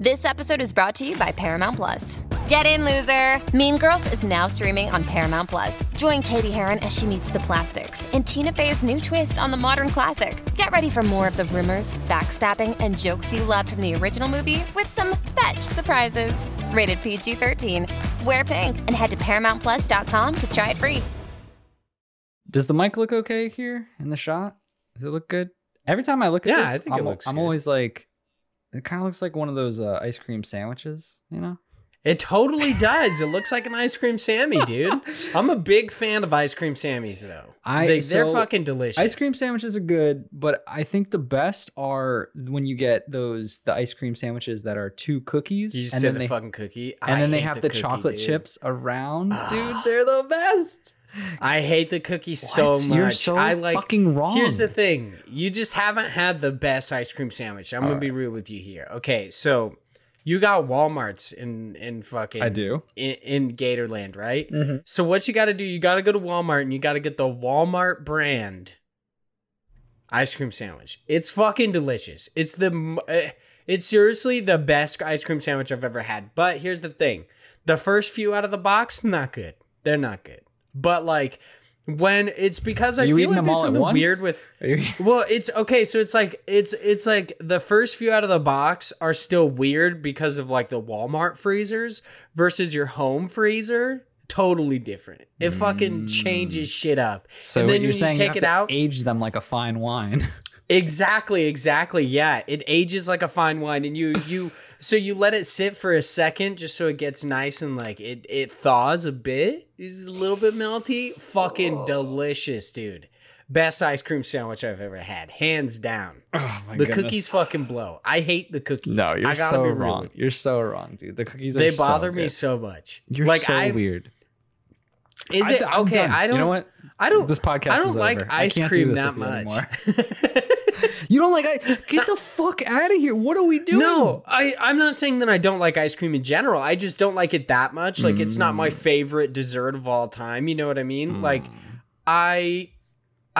This episode is brought to you by Paramount Plus. Get in, loser! Mean Girls is now streaming on Paramount Plus. Join Cady Heron as she meets the plastics in Tina Fey's new twist on the modern classic. Get ready for more of the rumors, backstabbing, and jokes you loved from the original movie with some fetch surprises. Rated PG 13. Wear pink and head to ParamountPlus.com to try it free. Does the mic look okay here in the shot? Does it look good? Every time I look at Yeah, this, I think it I'm, looks I'm good. always like, it kind of looks like one of those uh, ice cream sandwiches, you know? It totally does. It looks like an ice cream Sammy, dude. I'm a big fan of ice cream Sammies, though. I- they, they're so, fucking delicious. Ice cream sandwiches are good, but I think the best are when you get those the ice cream sandwiches that are two cookies, You just and said then the they fucking cookie. and I then they have the, cookie, chocolate dude. chips around, dude. They're the best. I hate the cookie so much. You're so I like fucking wrong. Here's the thing: you just haven't had the best ice cream sandwich. I'm gonna be real with you here. Okay, so you got WalMarts in in fucking I do. in, in Gatorland, right? So what you got to do? You got to go to Walmart and you got to get the Walmart brand ice cream sandwich. It's fucking delicious. It's the m- eh, it's seriously the best ice cream sandwich I've ever had. But here's the thing: the first few out of the box, not good. They're not good. But like when it's because I you feel like there's something weird with you- well, it's okay. So it's like it's it's like the first few out of the box are still weird because of like the Walmart freezers versus your home freezer. Totally different. It fucking mm. changes shit up. so and then you're when saying you you take have it out, age them like a fine wine. exactly, exactly. Yeah, it ages like a fine wine, and you you so you let it sit for a second just so it gets nice and like it it thaws a bit. Is a little bit melty. Fucking delicious, dude. Best ice cream sandwich I've ever had, hands down. oh my The cookies fucking blow. I hate the cookies. No, you're I gotta so be wrong. You're so wrong, dude. The cookies are They so bother me good. so much. You're like so I weird. is it I'm okay? done. I don't. You know what? I don't. This podcast I don't like over. I ice cream that much. anymore. You don't like I get the fuck out of here. What are we doing? no, I I'm not saying that I don't like ice cream in general. I just don't like it that much. Like it's not Mm. my favorite dessert of all time. You know what I mean? Like I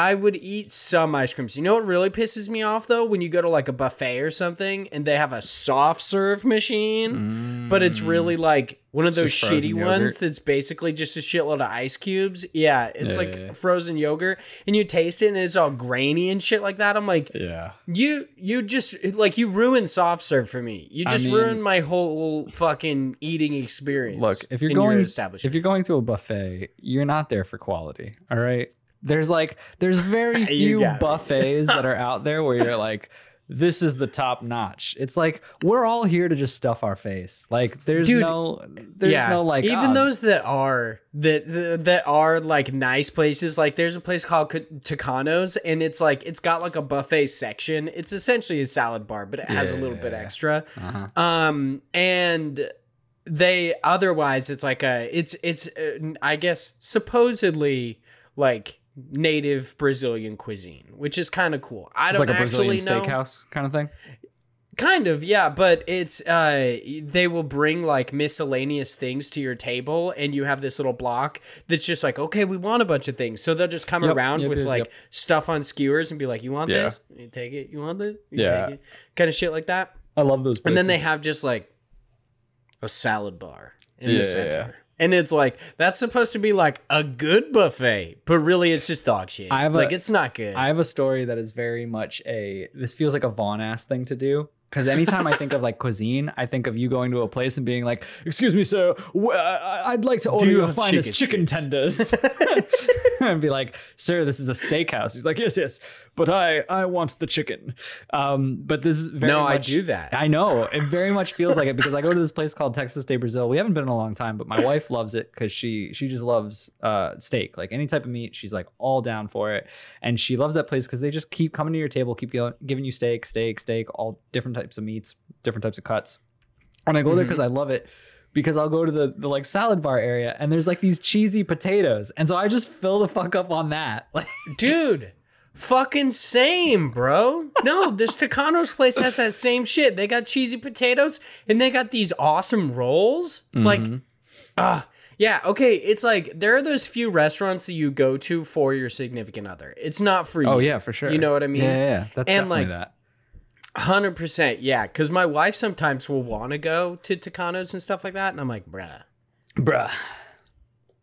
I would eat some ice creams. You know what really pisses me off though? When you go to like a buffet or something and they have a soft serve machine, but it's really like one of Mm. It's those shitty yogurt. ones that's basically just a shitload of ice cubes. Yeah, it's Yeah, like yeah, yeah. frozen yogurt and you taste it and it's all grainy and shit like that. I'm like, Yeah. you you just like you ruined soft serve for me. You I just mean- ruined my whole fucking eating experience. Look, if you're in your going if you're going to a buffet, you're not there for quality. All right. There's like there's very few buffets that are out there where you're like, this is the top notch. It's like we're all here to just stuff our face. Like there's Dude, no there's no like even those that are that that- are like nice places like there's a place called Tucanos and it's like it's got like a buffet section it's essentially a salad bar but it has a little bit extra Uh-huh. um and they otherwise it's like a it's it's uh, i guess supposedly like native brazilian cuisine which is kind of cool i It's don't like a actually Brazilian know steakhouse kind of thing. Kind of, yeah, but it's uh they will bring like miscellaneous things to your table and you have this little block that's just like, okay, we want a bunch of things. So they'll just come Yep, around yep, with yep, like yep. stuff on skewers and be like, You want Yeah. this? You take it, you want this? You Yeah. take it. Kind of shit like that. I love those. And then they have just like a salad bar in Yeah, the yeah, center. And it's like that's supposed to be like a good buffet, but really it's just dog shit. I have a- like it's not good. I have a story that is very much a. This feels like a Vaughn ass thing to do. Because anytime I think of like cuisine, I think of you going to a place and being like, "Excuse me, sir, I'd like to order you your finest chicken chicken, tenders." and be like, "Sir, this is a steakhouse." He's like, "Yes, yes, but I I want the chicken." Um, but this is very No, I do that. I know it very much feels like it because I go to this place called Texas de Brazil. We haven't been in a long time, but my wife loves it because she she just loves uh, steak, like any type of meat. She's like all down for it, and she loves that place because they just keep coming to your table, keep going, giving you steak, steak, steak, all different types of meats, different types of cuts. And I go there because I love it. Because I'll go to the, the like salad bar area and there's like these cheesy potatoes. And so I just fill the fuck up on that. Like Dude, fucking same, bro. No, this Tucano's place has that same shit. They got cheesy potatoes and they got these awesome rolls. Like, Mm-hmm. ah, yeah, okay. It's like there are those few restaurants that you go to for your significant other. It's not for you. Oh yeah, for sure. You know what I mean? Yeah, yeah, yeah. That's And, definitely like, that. Hundred percent, yeah. Because my wife sometimes will want to go to Tucanos and stuff like that, and I'm like, bruh, Bruh.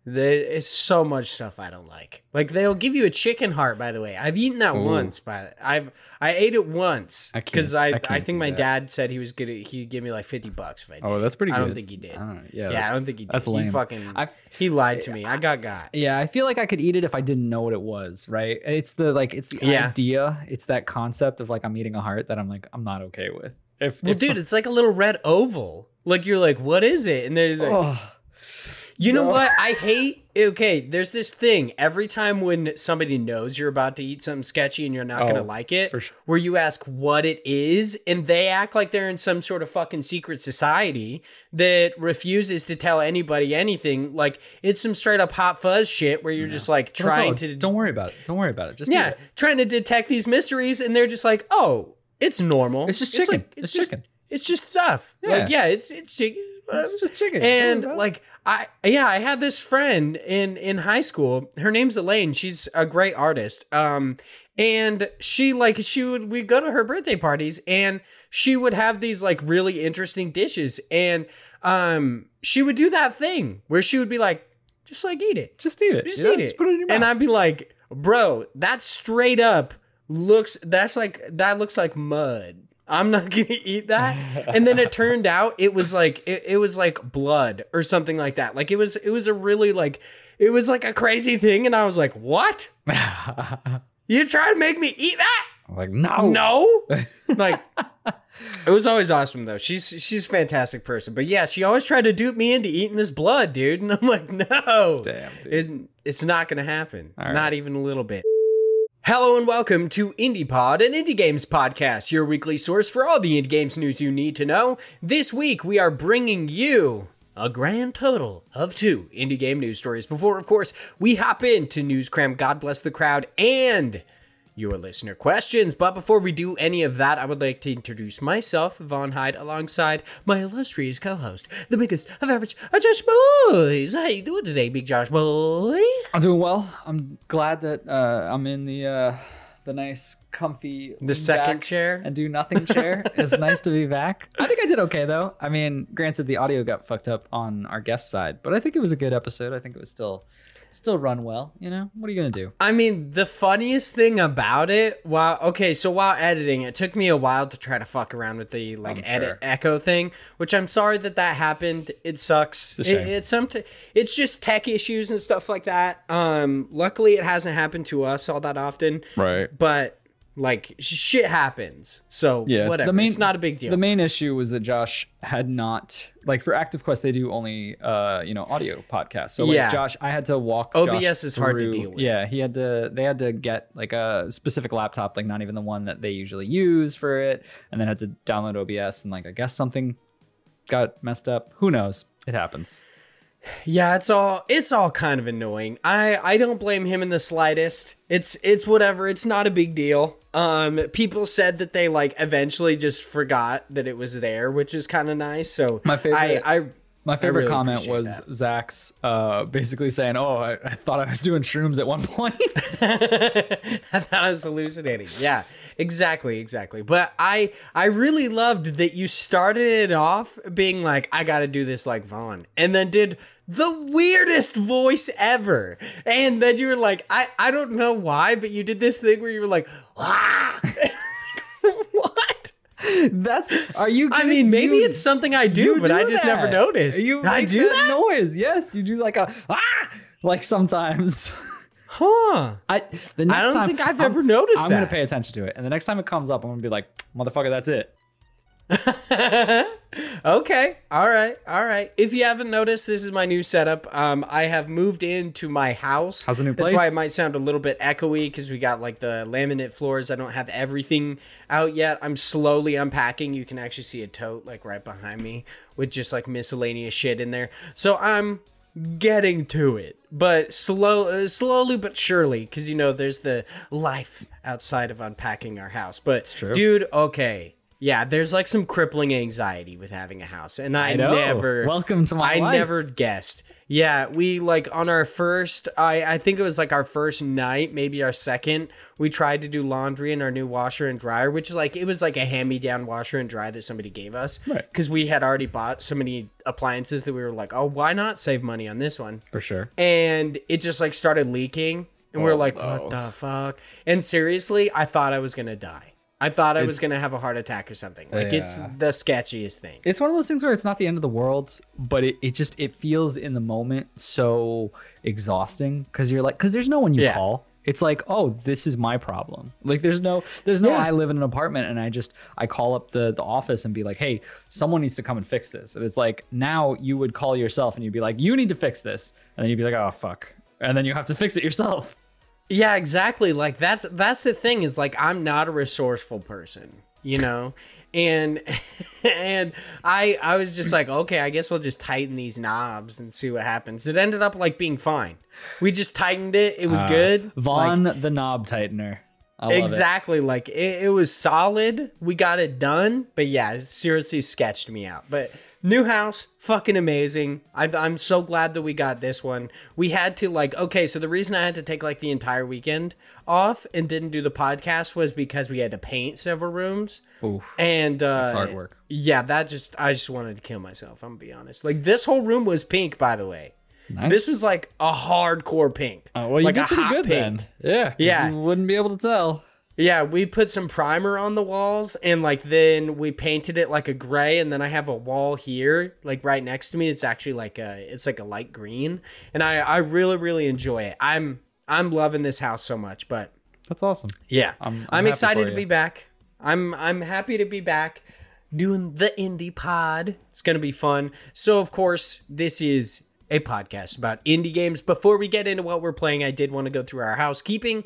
There is so much stuff I don't like. Like they'll give you a chicken heart, by the way. I've eaten that once, but I've I ate it once because can't- I I I, think my that. dad said he was gonna he'd give me like fifty bucks if I oh, did. Oh, that's pretty I don't think he did. I. Yeah, Yeah, I don't think he did. That's He fucking I he lied to me. I got got. Yeah, I feel like I could eat it if I didn't know what it was, right? It's the like it's the Yeah. idea, it's that concept of like I'm eating a heart that I'm like I'm not okay with. If Well, if dude, it's like a little red oval. Like you're like, what is it? And there's like, oh, You know what? I hate. Okay, there's this thing every time when somebody knows you're about to eat something sketchy and you're not Oh, gonna like it, for sure. where you ask what it is, and they act like they're in some sort of fucking secret society that refuses to tell anybody anything. Like it's some straight up hot fuzz shit where you're just like trying oh, to don't worry about it. Don't worry about it. Just yeah, it. trying to detect these mysteries, and they're just like, oh, it's normal. It's just chicken. like- It's just, chicken. It's just stuff. Yeah. Like yeah, it's it's chicken. It's just chicken. And Don't worry about it. like I yeah, I had this friend in in high school. Her name's Elaine. She's a great artist. Um and she like she would we go to her birthday parties and she would have these like really interesting dishes and um she would do that thing where she would be like just like eat it. just eat it. Just Yeah, eat it. Just put it in your mouth. And I'd be like, "Bro, that straight up looks that's like that looks like mud." I'm not gonna eat that. And then it turned out it was like it, it was like blood or something like that. Like it was it was a really like it was like a crazy thing, and I was like, "What? You trying to make me eat that?" like no. No. like it was always awesome though. She's she's a fantastic person. But yeah, she always tried to dupe me into eating this blood, dude. And I'm like, no. Damn, dude. It's, it's not gonna happen. Right. Not even a little bit. Hello and welcome to IndiePod, an indie games podcast, your weekly source for all the indie games news you need to know. This week we are bringing you a grand total of two indie game news stories. Before, of course, we hop into News Cram, God Bless the Crowd, and your listener questions. But before we do any of that, I would like to introduce myself, Von Hyde, alongside my illustrious co-host, the biggest of average, uh, Josh Boys. How you doing today, Big Josh Boy? I'm doing well. I'm glad that uh, I'm in the uh, the nice, comfy The second chair? and do nothing chair. it's nice to be back. I think I did okay though. I mean, granted, the audio got fucked up on our guest side, but I think it was a good episode. I think it was still still run well. You know, what are you gonna do? I mean, the funniest thing about it, while okay, so while editing, it took me a while to try to fuck around with the like I'm edit sure. echo thing, which I'm sorry that that happened. It sucks. It's It, it's some, it's just tech issues and stuff like that. Um, luckily, it hasn't happened to us all that often. Right. But like shit happens, so Yeah, whatever. The main, it's not a big deal. The main issue was that Josh had not like for Active Quest they do only uh you know audio podcasts. So like Yeah. Josh, I had to walk. OBS Josh is hard to deal with. Yeah, he had to. They had to get like a specific laptop, like not even the one that they usually use for it, and then had to download OBS and like I guess something got messed up. Who knows? It happens. Yeah, it's all it's all kind of annoying. I I don't blame him in the slightest. It's it's whatever. It's not a big deal. Um people said that they like eventually just forgot that it was there, which is kind of nice. So My favorite- I I My favorite really comment was Zach's uh, basically saying, "Oh, I, I thought I was doing shrooms at one point." I thought I was hallucinating. Yeah, exactly, exactly. But I I really loved that you started it off being like, I gotta do this like Vaughn, and then did the weirdest voice ever. And then you were like, I, I don't know why, but you did this thing where you were like, ah! what? That's are you? I mean, maybe You- it's something I do, but I just never noticed. You I do that? noise. Yes, you do like a ah, like sometimes. Huh. I the next I don't time think I've I'm- ever noticed I'm that. gonna pay attention to it, and the next time it comes up, I'm gonna be like, "Motherfucker, that's it." okay. All right. All right. If you haven't noticed, this is my new setup. Um, I have moved into my house. How's the new That's why it might sound a little bit echoey because we got like the laminate floors. I don't have everything out yet. I'm slowly unpacking. You can actually see a tote like right behind me with just like miscellaneous shit in there. So I'm getting to it, but slow, uh, slowly but surely, because you know there's the life outside of unpacking our house. But dude, okay. Yeah, there's like some crippling anxiety with having a house, and I, I know. never. Welcome to my I life. never guessed. Yeah, we like on our first. I I think it was like our first night, maybe our second. We tried to do laundry in our new washer and dryer, which is like it was like a hand me down washer and dryer that somebody gave us, Right. Because we had already bought so many appliances that we were like, oh, why not save money on this one? for sure. and it just like started leaking and we are Oh, like no. what the fuck and seriously i thought i was gonna die i thought i was gonna have a heart attack or something like it's the sketchiest thing It's one of those things where it's not the end of the world, but it, it just it feels in the moment so exhausting because you're like because there's no one you Yeah. call. It's like, oh, this is my problem. Like there's no there's no Yeah. I live in an apartment and I just I call up the the office and be like, hey, someone needs to come and fix this. And it's like now you would call yourself and you'd be like, you need to fix this. And then you'd be like, oh fuck. And then you have to fix it yourself. Yeah exactly. Like that's that's the thing is like i'm not a resourceful person you know? And and i i was just like okay i guess we'll just tighten these knobs and see what happens. It ended up like being fine. We just tightened it. It was uh, good. Like, the knob tightener. I love it. exactly. Like it, it was solid. We got it done. But yeah it seriously sketched me out. But new house fucking amazing I, i'm so glad that we got this one we had to like okay so the reason i had to take like the entire weekend off and didn't do the podcast was because we had to paint several rooms Oof. and uh That's hard work. yeah that just i just wanted to kill myself i'm gonna be honest like this whole room was pink by the way Nice. this is like a hardcore pink Oh, well, you like did a pretty good pink. then. Yeah. Yeah. You wouldn't be able to tell. Yeah, we put some primer on the walls and like then we painted it like a gray and then I have a wall here like right next to me it's actually like a it's like a light green and I I really really enjoy it. I'm I'm loving this house so much, but That's awesome. yeah. I'm- I'm, I'm excited to be back. I'm I'm happy to be back doing the indie pod. It's going to be fun. So of course, this is a podcast about indie games. Before we get into what we're playing, I did want to go through our housekeeping.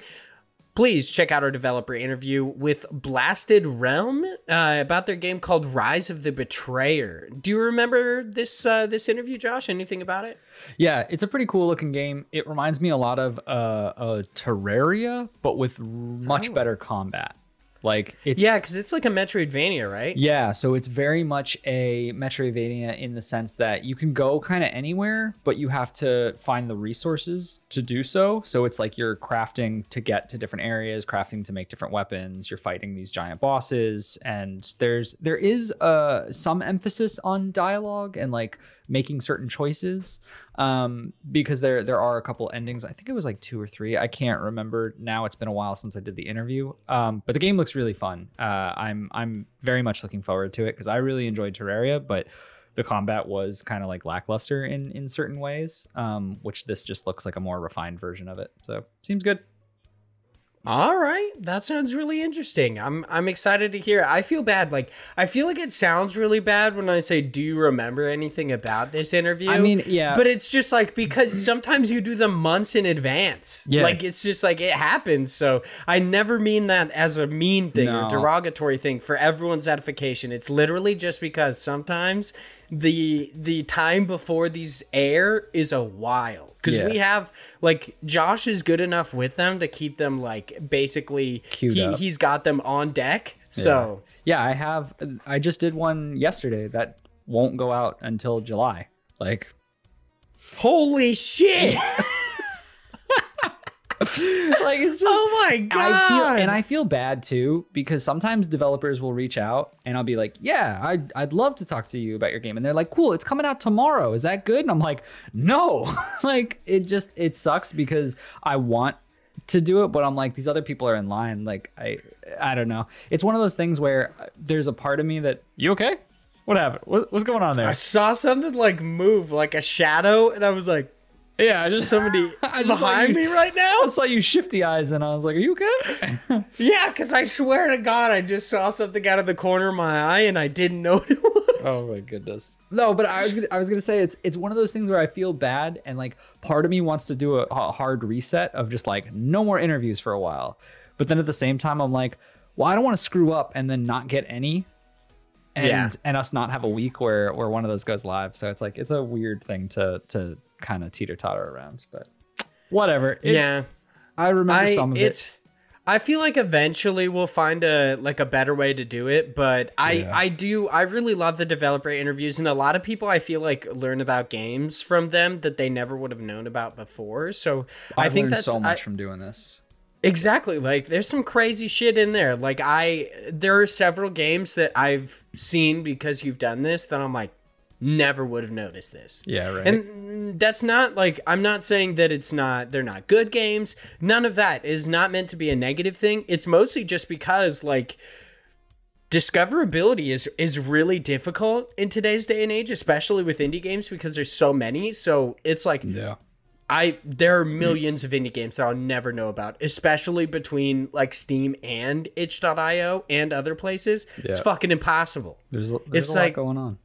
Please check out our developer interview with Blasted Realm uh, about their game called Rise of the Betrayer. Do you remember this uh, this interview, Josh? Anything about it? Yeah, it's a pretty cool looking game. It reminds me a lot of uh, a Terraria, but with r- much better combat. Like it's Yeah, because it's like a Metroidvania, right? Yeah, so it's very much a Metroidvania in the sense that you can go kind of anywhere, but you have to find the resources to do so. So it's like you're crafting to get to different areas, crafting to make different weapons. You're fighting these giant bosses, and there's there is uh some emphasis on dialogue and like making certain choices um because there there are a couple endings. I think it was like two or three. I can't remember now. It's been a while since i did the interview. Um but the game looks really fun. Uh i'm i'm very much looking forward to it because i really enjoyed terraria but the combat was kind of like lackluster in in certain ways um which this just looks like a more refined version of it. So seems good All right, that sounds really interesting. I'm I'm excited to hear. It. I feel bad. Like I feel like it sounds really bad when I say, "Do you remember anything about this interview?" I mean, yeah. But it's just like because sometimes you do them months in advance. Yeah. Like it's just like it happens. So I never mean that as a mean thing or derogatory thing for everyone's edification. It's literally just because sometimes the the time before these air is a while because Yeah. we have like Josh is good enough with them to keep them like basically he up. he's got them on deck. So yeah i have i just did one yesterday that won't go out until july like holy shit! like it's just oh my god! I feel and I feel bad too because sometimes developers will reach out and I'll be like, "Yeah, I'd I'd love to talk to you about your game." And they're like, "Cool, it's coming out tomorrow. Is that good?" And I'm like, "No." like it just it sucks because I want to do it, but I'm like these other people are in line. Like I I don't know. It's one of those things where uh, there's a part of me that, "You okay? What happened? What, what's going on there?" I saw something like move like a shadow, and I was like, yeah, "Just somebody I just behind you- me right now." I saw you shifty eyes and I was like, "Are you okay?" Yeah, because I swear to God, I just saw something out of the corner of my eye, and I didn't know what it was. Oh my goodness. No, but I was gonna, I was gonna say it's it's one of those things where I feel bad and like part of me wants to do a, a hard reset of just like no more interviews for a while, but then at the same time I'm like, well I don't want to screw up and then not get any, and Yeah. and us not have a week where where one of those goes live. So it's like it's a weird thing to to kind of teeter totter around, but whatever. It's, Yeah. I remember I some of it. I feel like eventually we'll find a like a better way to do it, but I Yeah. I do I really love the developer interviews and a lot of people I feel like learn about games from them that they never would have known about before. So i I've think learned that's so I- much from doing this. Exactly. Like there's some crazy shit in there. Like I there are several games that I've seen because you've done this that I'm like never would have noticed this. Yeah, right. And that's not like I'm not saying that it's not they're not good games. None of that is not meant to be a negative thing. It's mostly just because like discoverability is is really difficult in today's day and age, especially with indie games because there's so many. So it's like yeah. I there are millions of indie games that I'll never know about, especially between like Steam and itch.io and other places. Yeah. It's fucking impossible. There's, a- there's It's a lot going on.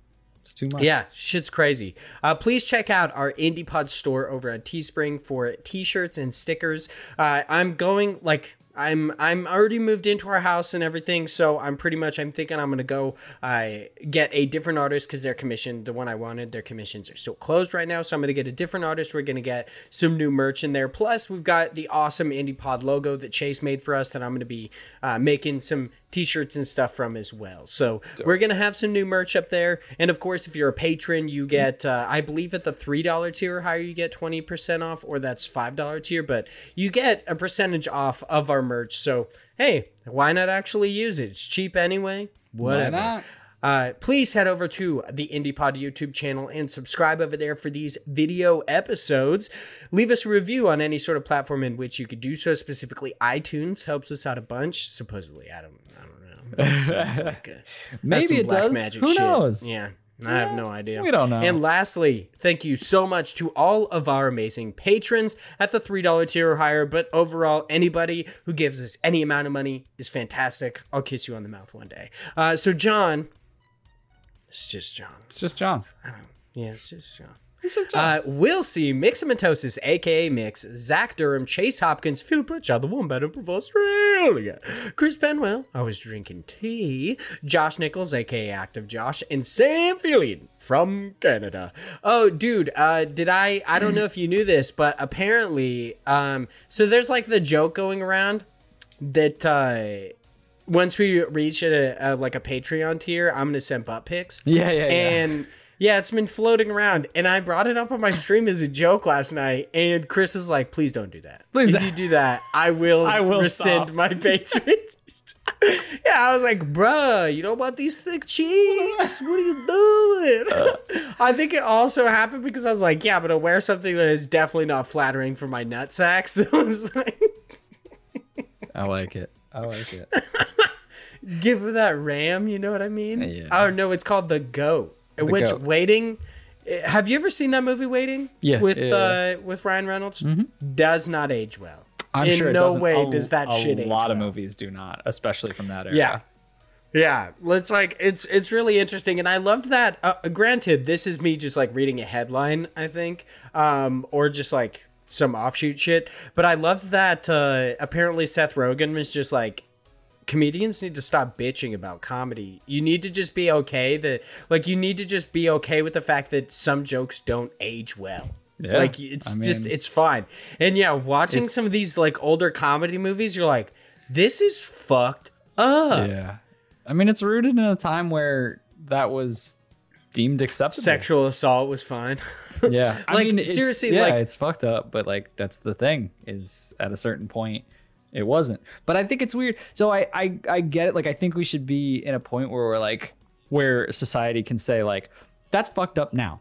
It's too much. Yeah, shit's crazy. Uh, please check out our IndiePod store over at Teespring for t-shirts and stickers. Uh, I'm going like I'm I'm already moved into our house and everything, so I'm pretty much I'm thinking I'm gonna go uh, get a different artist because their commission, the one I wanted, their commissions are still closed right now. So I'm gonna get a different artist. We're gonna get some new merch in there. Plus, we've got the awesome IndiePod logo that Chase made for us that I'm gonna be uh, making some t-shirts and stuff from as well. So we're gonna have some new merch up there, and of course, if you're a patron, you get uh, I believe at the three dollar tier or higher, you get twenty percent off, or that's five dollar tier, but you get a percentage off of our merch. So hey, why not actually use it? It's cheap anyway. Whatever. Uh, please head over to the IndiePod YouTube channel and subscribe over there for these video episodes. Leave us a review on any sort of platform in which you could do so. Specifically, iTunes helps us out a bunch. Supposedly, I don't, sounds like a- Maybe it does. magic Who shit. knows? Yeah. I have no idea. we don't know. And lastly, thank you so much to all of our amazing patrons at the $3 tier or higher. But overall, anybody who gives us any amount of money is fantastic. I'll kiss you on the mouth one day. Uh, so, John, it's just John. It's just John. Yeah, it's just John. Uh, we'll see Mixamatosis, aka Mix, Zach Durham, Chase Hopkins, Phil Pritchard, the Wombat of Australia, Chris Penwell, I was drinking tea, Josh Nichols, aka Active Josh, and Sam Fillion from Canada. Oh, dude, uh, did I? I don't know if you knew this, but apparently, um, so there's like the joke going around that uh, once we reach a, a like a Patreon tier, I'm gonna send butt pics. Yeah, yeah, yeah. And yeah, it's been floating around, and I brought it up on my stream as a joke last night. And Chris is like, "Please don't do that. Please if don't." you do that, I will, I will rescind stop." my Patreon." yeah, I was like, "Bruh, you don't want these thick cheeks? What are you doing?" Uh. I think it also happened because I was like, "Yeah, but I'll wear something that is definitely not flattering for my nutsack." So it's like, I like it. I like it. give her that ram. You know what I mean? Yeah. Oh no, it's called the goat. Which Goat. waiting. eh, Have you ever seen that movie Waiting? Yeah, With yeah, uh with Ryan Reynolds. Does not age well. I'm In sure it no doesn't. way a, does that a shit age lot of well. movies do not, especially from that era. Yeah. Yeah, it's like it's it's really interesting, and I loved that. Uh, granted, this is me just like reading a headline, I think, um, or just like some offshoot shit. But I loved that. Uh, apparently, Seth Rogen was just like, comedians need to stop bitching about comedy. You need to just be okay that like you need to just be okay with the fact that some jokes don't age well. Yeah, like it's I just it's fine. And yeah, watching some of these like older comedy movies, you're like, this is fucked up. Yeah. I mean, it's rooted in a time where that was deemed acceptable. Sexual assault was fine. Yeah. I Like, mean, it's- seriously, yeah, like- it's fucked up, but like that's the thing is at a certain point it wasn't. But I think it's weird. So I I I get it. Like I think we should be in a point where we're like where society can say like that's fucked up now.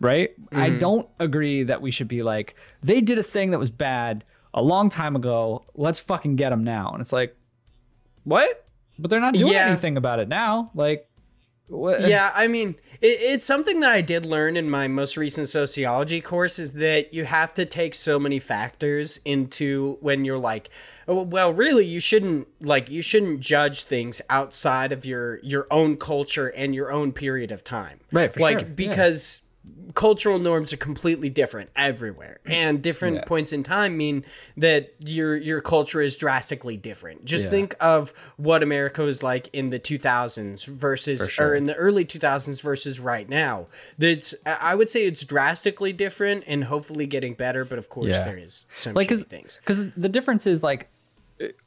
Right? I Mm-hmm. don't agree that we should be like they did a thing that was bad a long time ago. Let's fucking get them now. And it's like what? But they're not doing Yeah. anything about it now. Like what? yeah, I mean, it, it's something that I did learn in my most recent sociology course is that you have to take so many factors into when you're like, oh, well, really, you shouldn't like you shouldn't judge things outside of your your own culture and your own period of time, Right, for like sure, because. Cultural norms are completely different everywhere, and different Yeah. points in time mean that your your culture is drastically different. Just Yeah. think of what America was like in the 2000s versus sure. or in the early 2000s versus right now. That's I would say it's drastically different and hopefully getting better, but of course Yeah. there is some like things. because the difference is like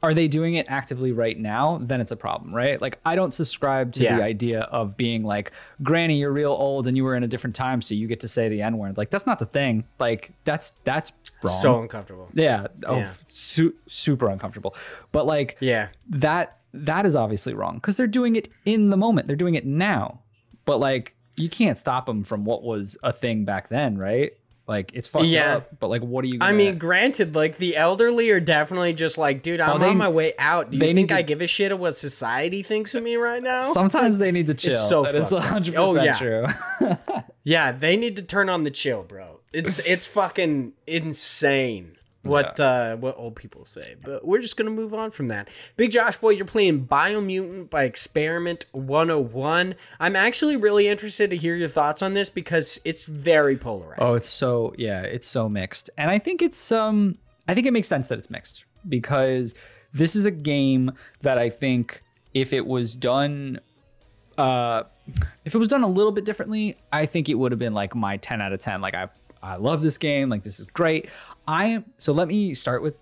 are they doing it actively right now? Then it's a problem, right? Like I don't subscribe to Yeah. the idea of being like, Granny, you're real old and you were in a different time, so you get to say the N word. Like that's not the thing. Like that's that's wrong. So uncomfortable. yeah, oh, Yeah. Su- super uncomfortable. But like Yeah. that that is obviously wrong because they're doing it in the moment. They're doing it now. But like you can't stop them from what was a thing back then, right? Like it's fucked Yeah. up. But like, what are you? I gonna- mean, granted, like the elderly are definitely just like, dude, I'm Oh, they- on my way out. Do you think to- I give a shit of what society thinks of me right now? sometimes they need to chill. so that is fucked up. hundred Oh, percent yeah. true. yeah, they need to turn on the chill, bro. It's it's fucking insane what uh what old people say. But we're just gonna move on from that. Big Josh boy, you're playing Biomutant by Experiment 101. I'm actually really interested to hear your thoughts on this because it's very polarized. Oh, it's so yeah, it's so mixed. And I think it's um I think it makes sense that it's mixed because this is a game that I think if it was done uh if it was done a little bit differently, I think it would have been like my 10 out of 10. Like I I love this game, like this is great. I am so let me start with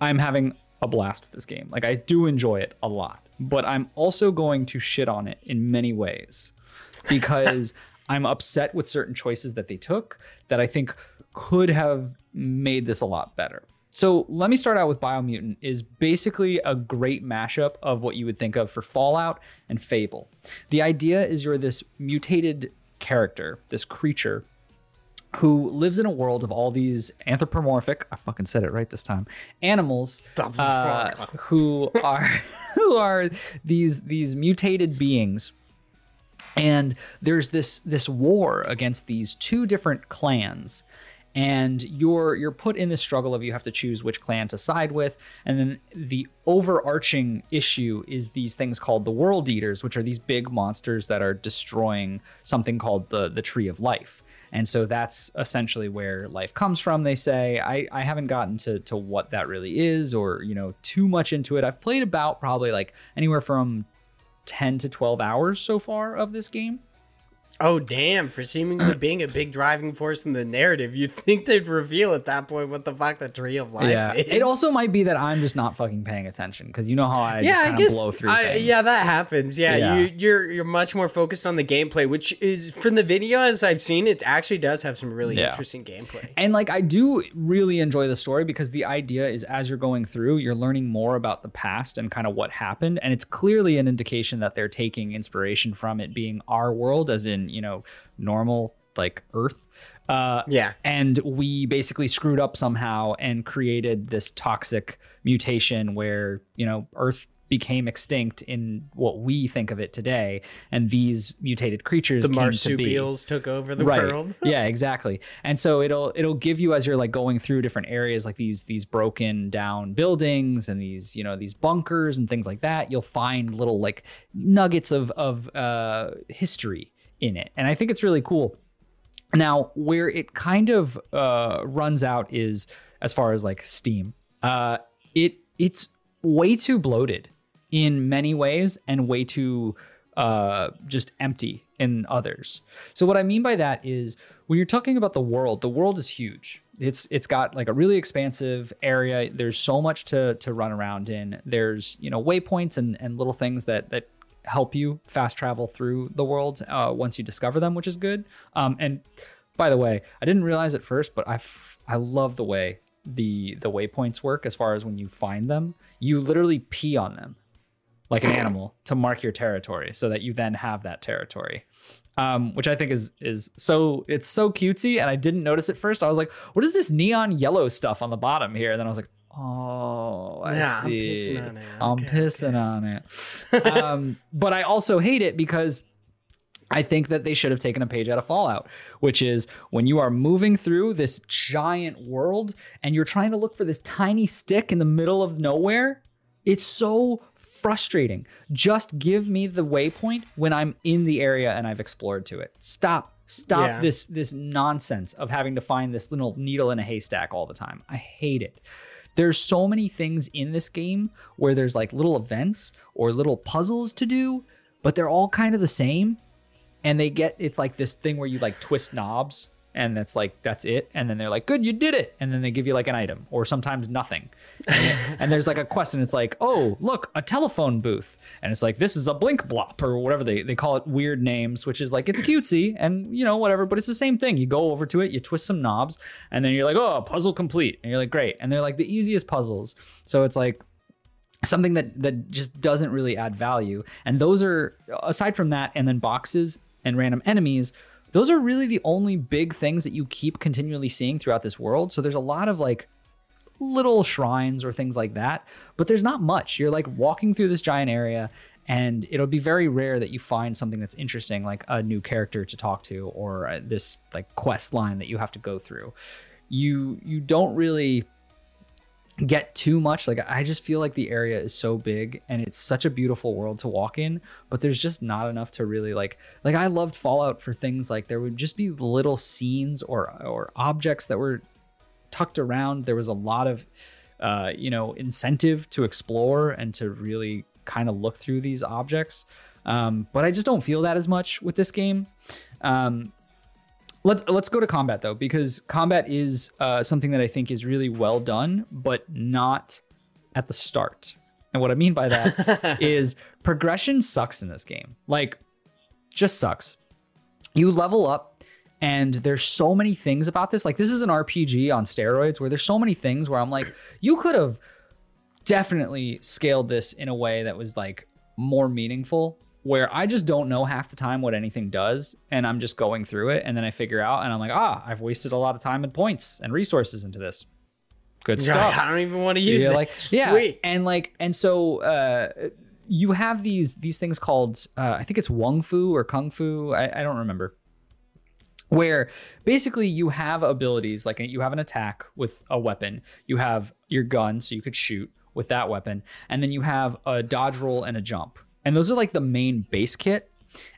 I'm having a blast with this game. Like I do enjoy it a lot, but I'm also going to shit on it in many ways because I'm upset with certain choices that they took that I think could have made this a lot better. So let me start out with Biomutant is basically a great mashup of what you would think of for Fallout and Fable. The idea is you're this mutated character, this creature who lives in a world of all these anthropomorphic I fucking said it right this time animals uh, who are who are these these mutated beings. And there's this this war against these two different clans. And you're you're put in this struggle of you have to choose which clan to side with. And then the overarching issue is these things called the world eaters which are these big monsters that are destroying something called the the tree of life and so that's essentially where life comes from they say. I i haven't gotten to to what that really is or you know too much into it. I've played about probably like anywhere from 10 to 12 hours so far of this game Oh damn! For seemingly being a big driving force in the narrative, you think they'd reveal at that point what the fuck the tree of life yeah is? it also might be that i'm just not fucking paying attention because you know how i yeah, just I kind of guess. blow through I- things yeah, that happens. Yeah, Yeah. you you're you're much more focused on the gameplay, which is from the videos I've seen, it actually does have some really Yeah. interesting gameplay. And like I do really enjoy the story because the idea is as you're going through, you're learning more about the past and kind of what happened. And it's clearly an indication that they're taking inspiration from it being our world, as in, you know, normal like Earth. Uh Yeah. and we basically screwed up somehow and created this toxic mutation where, you know, Earth became extinct in what we think of it today. And these mutated creatures The came to marsupials took over the right world. yeah exactly and so it'll it'll give you as you're like going through different areas like these these broken down buildings and these you know these bunkers and things like that you'll find little like nuggets of of uh history in it. And i think it's really cool. Now where it kind of uh runs out is as far as like steam. Uh it it's way too bloated in many ways and way too uh just empty in others. So what i mean by that is when you're talking about the world the world is huge. It's it's got like a really expansive area. There's so much to to run around in. There's you know waypoints and and little things that that help you fast travel through the world uh, once you discover them, which is good. Um, and by the way, I didn't realize at first, but I f- I love the way the the waypoints work as far as when you find them, you literally pee on them like an animal to mark your territory, so that you then have that territory. Um, which I think is is so it's so cutesy, and I didn't notice at first. I was like, "What is this neon yellow stuff on the bottom here?" And then I was like, "Oh, I Yeah, I'm see. pissing on it. I'm Okay, pissing on it." um, but I also hate it because I think that they should have taken a page out of Fallout, which is when you are moving through this giant world and you're trying to look for this tiny stick in the middle of nowhere. It's so frustrating. Just give me the waypoint when I'm in the area and I've explored to it. Stop. Stop Yeah. this this nonsense of having to find this little needle in a haystack all the time. I hate it. There's so many things in this game where there's like little events or little puzzles to do, but they're all kind of the same and they get it's like this thing where you like twist knobs and that's like that's it and then they're like good you did it and then they give you like an item or sometimes nothing. And, and there's like a quest and it's like oh look a telephone booth and it's like this is a blink blop or whatever they, they call it weird names which is like it's cutesy and you know whatever but it's the same thing. You go over to it you twist some knobs and then you're like oh puzzle complete and you're like great and they're like the easiest puzzles. So it's like something that that just doesn't really add value and those are aside from that and then boxes and random enemies those are really the only big things that you keep continually seeing throughout this world. So there's a lot of like little shrines or things like that, but there's not much. You're like walking through this giant area and it'll be very rare that you find something that's interesting like a new character to talk to or uh, this like quest line that you have to go through. You you don't really get too much. Like I just feel like the area is so big and it's such a beautiful world to walk in, but there's just not enough to really like like I loved Fallout for things like there would just be little scenes or or objects that were tucked around. There was a lot of uh, you know, incentive to explore and to really kind of look through these objects. Um, but I just don't feel that as much with this game. Um, Let's let's go to combat though, because combat is uh, something that I think is really well done, but not at the start. And what I mean by that is progression sucks in this game. Like, just sucks. You level up, and there's so many things about this. Like, this is an RPG on steroids, where there's so many things where I'm like, you could have definitely scaled this in a way that was like more meaningful where I just don't know half the time what anything does, and I'm just going through it, and then I figure out, and I'm like, ah, I've wasted a lot of time and points and resources into this. Good stuff. I don't even want to use it. yeah, like yeah, Sweet. and like and so uh, you have these these things called uh, I think it's Wung Fu or Kung Fu. I, I don't remember. Where basically you have abilities like you have an attack with a weapon, you have your gun so you could shoot with that weapon, and then you have a dodge roll and a jump. And those are like the main base kit.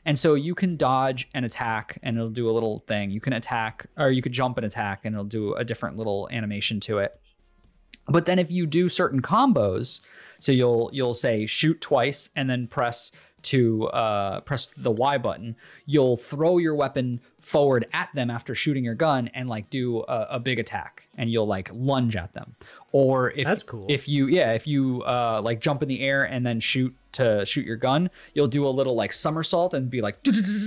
And so you can dodge and attack and it'll do a little thing. You can attack or you could jump and attack and it'll do a different little animation to it. But then if you do certain combos, so you'll you'll say shoot twice and then press to uh, press the Y button, you'll throw your weapon forward at them after shooting your gun and like do a, a big attack and you'll like lunge at them. Or if That's cool. if you yeah, if you uh, like jump in the air and then shoot to shoot your gun, you'll do a little like somersault and be like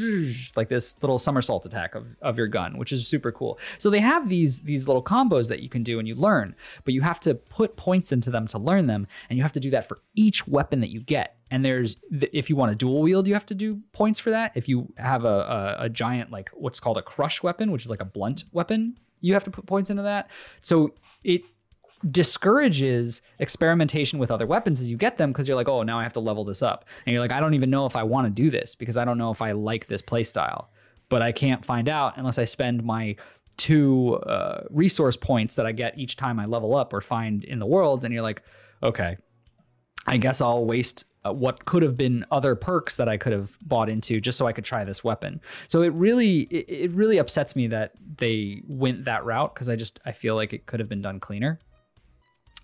like this little somersault attack of, of your gun, which is super cool. So they have these these little combos that you can do and you learn, but you have to put points into them to learn them, and you have to do that for each weapon that you get. And there's if you want a dual wield, you have to do points for that. If you have a, a, a giant like what's called a crush weapon, which is like a blunt weapon, you have to put points into that. So it discourages experimentation with other weapons as you get them because you're like, oh, now I have to level this up. And you're like, I don't even know if I want to do this because I don't know if I like this playstyle. But I can't find out unless I spend my two uh, resource points that I get each time I level up or find in the world. And you're like, okay, I guess I'll waste uh, what could have been other perks that I could have bought into just so I could try this weapon. So it really it, it really upsets me that they went that route because I just I feel like it could have been done cleaner.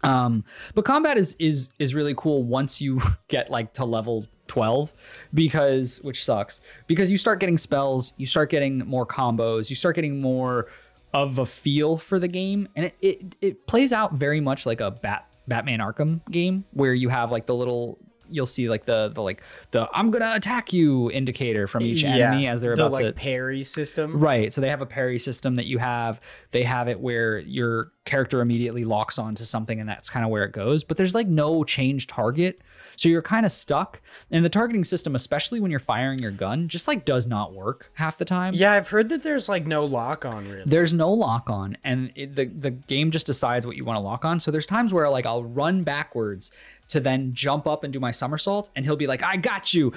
Um, but combat is is is really cool once you get like to level 12 because which sucks because you start getting spells, you start getting more combos, you start getting more of a feel for the game and it it, it plays out very much like a bat Batman Arkham game where you have like the little you'll see like the the like the I'm gonna attack you indicator from each enemy as they're the, about like to parry system. Right. So they have a parry system that you have. They have it where your character immediately locks onto something and that's kind of where it goes. But there's like no change target. So you're kind of stuck. And the targeting system, especially when you're firing your gun, just like does not work half the time. Yeah, I've heard that there's like no lock on really. There's no lock on, and it, the the game just decides what you want to lock on. So there's times where like I'll run backwards to then jump up and do my somersault, and he'll be like, "I got you,"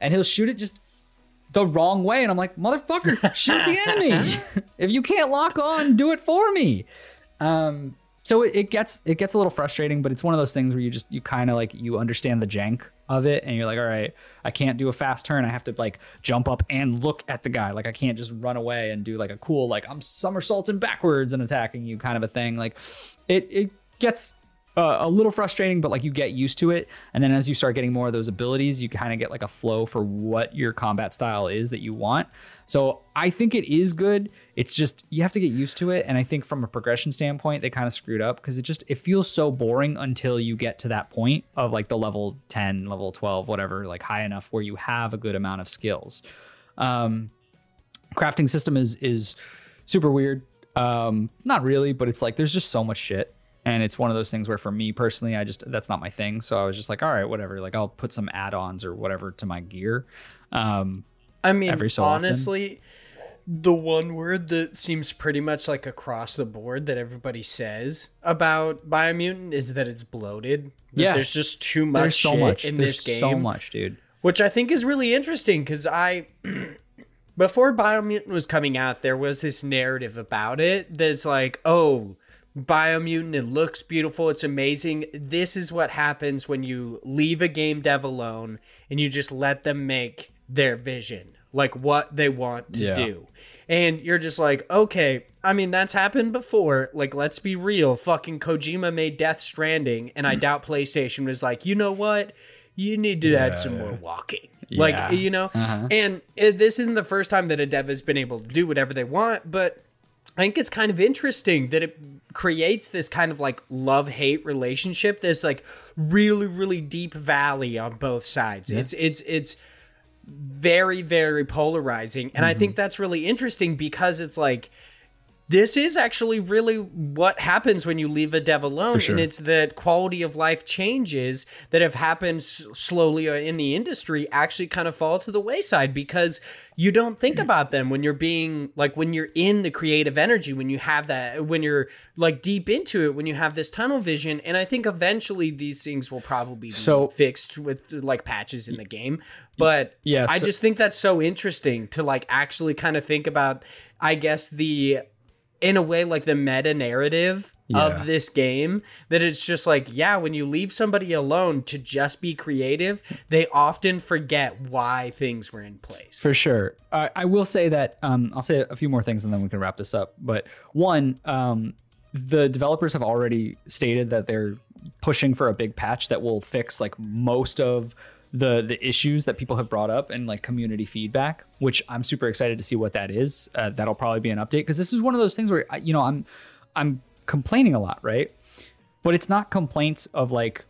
and he'll shoot it just the wrong way, and I'm like, "Motherfucker, shoot the enemy! if you can't lock on, do it for me." Um, so it, it gets it gets a little frustrating, but it's one of those things where you just you kind of like you understand the jank of it, and you're like, "All right, I can't do a fast turn. I have to like jump up and look at the guy. Like I can't just run away and do like a cool like I'm somersaulting backwards and attacking you kind of a thing. Like it it gets uh, a little frustrating, but like you get used to it. And then as you start getting more of those abilities, you kind of get like a flow for what your combat style is that you want. So I think it is good. It's just you have to get used to it. And I think from a progression standpoint, they kind of screwed up because it just it feels so boring until you get to that point of like the level 10, level 12, whatever, like high enough where you have a good amount of skills. Um, crafting system is is super weird. Um, not really, but it's like there's just so much shit and it's one of those things where for me personally i just that's not my thing so i was just like all right whatever like i'll put some add-ons or whatever to my gear um I mean, every so often. honestly, the one word that seems pretty much like across the board that everybody says about Biomutant is that it's bloated. That Yeah. there's just too much there's so much in there's this game. so much dude which I think is really interesting because I, before Biomutant was coming out, there was this narrative about it that's like, oh, Biomutant, it looks beautiful, it's amazing. This is what happens when you leave a game dev alone and you just let them make their vision, like what they want to Yeah. do. And you're just like, okay, I mean, that's happened before. Like, let's be real. Fucking Kojima made Death Stranding, and I doubt PlayStation was like, you know what? You need to add some more walking. Yeah. Like, you know? Uh-huh. And it, this isn't the first time that a dev has been able to do whatever they want, but I think it's kind of interesting that it creates this kind of like love hate relationship. There's like really, really deep valley on both sides. It's, it's, it's, very very polarizing and i Mm-hmm. think that's really interesting because it's like this is actually really what happens when you leave a dev alone sure. and it's that quality of life changes that have happened s- slowly uh, in the industry actually kind of fall to the wayside because you don't think about them when you're being like when you're in the creative energy when you have that when you're like deep into it when you have this tunnel vision and i think eventually these things will probably be So- fixed with like patches in the game but Yeah, i just think that's so interesting to like actually kind of think about i guess the in a way like the meta narrative Yeah. of this game that it's just like yeah when you leave somebody alone to just be creative they often forget why things were in place For sure. I, I will say that um, I'll say a few more things and then we can wrap this up. But one, um, the developers have already stated that they're pushing for a big patch that will fix like most of the the issues that people have brought up and like community feedback, which I'm super excited to see what that is. Uh, that'll probably be an update because this is one of those things where you know I'm I'm complaining a lot, right? But it's not complaints of like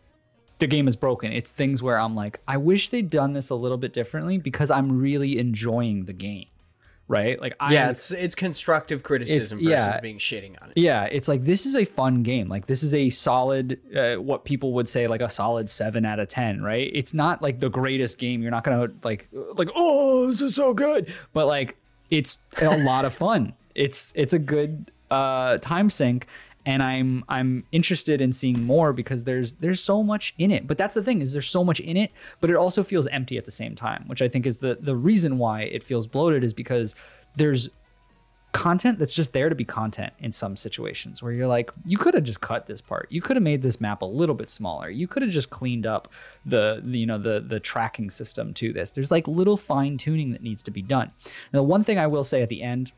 the game is broken. It's things where I'm like, I wish they'd done this a little bit differently because I'm really enjoying the game. Right? Like I yeah it's it's constructive criticism It's- versus yeah. being shitting on it yeah, it's like this is a fun game. Like this is a solid, uh, what people would say like a solid seven out of ten, right? It's not like the greatest game. You're not gonna like like oh this is so good, but like it's a lot of fun. It's it's a good uh, time sink, and I'm I'm interested in seeing more because there's there's so much in it. But that's the thing is there's so much in it, but it also feels empty at the same time, which I think is the the reason why it feels bloated is because there's content that's just there to be content in some situations where you're like you could have just cut this part. You could have made this map a little bit smaller. You could have just cleaned up the, the you know the the tracking system to this. There's like little fine tuning that needs to be done. Now one thing i will say at the end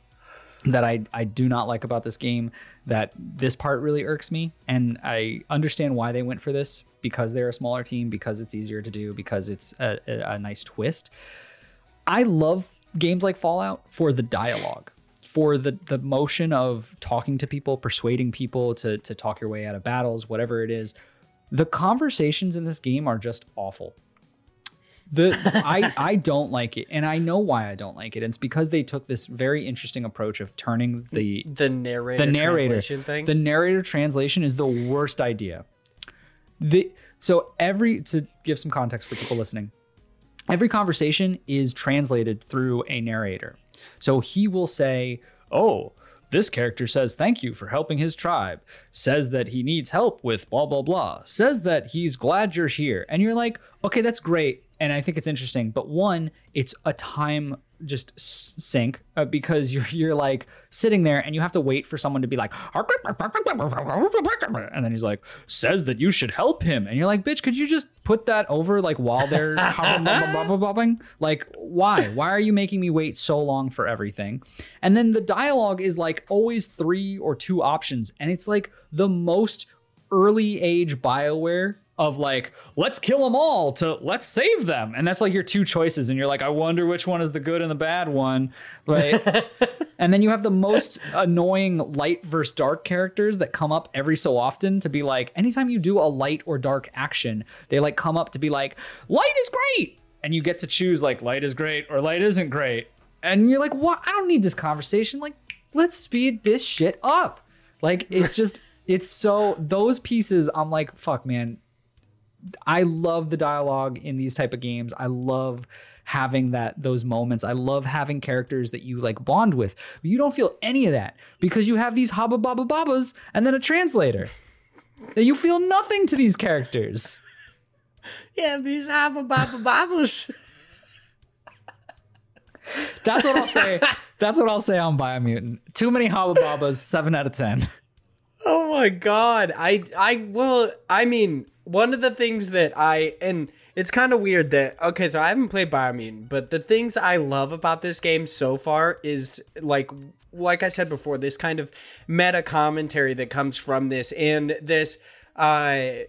that I, I do not like about this game that this part really irks me and i understand why they went for this because they're a smaller team because it's easier to do because it's a, a, a nice twist I love games like Fallout for the dialogue, for the the motion of talking to people, persuading people to to talk your way out of battles, whatever it is. The conversations in this game are just awful. The I I don't like it, and I know why I don't like it. And it's because they took this very interesting approach of turning the the narrator the narrator translation thing The narrator translation is the worst idea. The so every to give some context for people listening, every conversation is translated through a narrator. So he will say, "Oh, this character says thank you for helping his tribe. Says that he needs help with blah blah blah. Says that he's glad you're here." And you're like, "Okay, that's great." And I think it's interesting, but one, it's a time just sink uh, because you're you're like sitting there and you have to wait for someone to be like and then he's like says that you should help him. And you're like bitch could you just put that over like while they're like why? Why are you making me wait so long for everything? And then the dialogue is like always three or two options and it's like the most early age BioWare of like, let's kill them all to let's save them. And that's like your two choices. And you're like, I wonder which one is the good and the bad one. Right. and then you have the most annoying light versus dark characters that come up every so often to be like, anytime you do a light or dark action, they like come up to be like, light is great. And you get to choose like light is great or light isn't great. And you're like, what? I don't need this conversation. Like, let's speed this shit up. Like, it's just, it's so, those pieces, I'm like, fuck, man I love the dialogue in these type of games. I love having that those moments. I love having characters that you like bond with. But you don't feel any of that because you have these haba baba babas and then a translator. you feel nothing to these characters. Yeah, these haba baba babas. That's what I'll say. That's what I'll say on Biomutant. Too many haba babas. Seven out of ten. Oh my god. I I well, I mean, one of the things that I and it's kind of weird that okay, so I haven't played Biomutant, but the things I love about this game so far is like like I said before, this kind of meta commentary that comes from this and this uh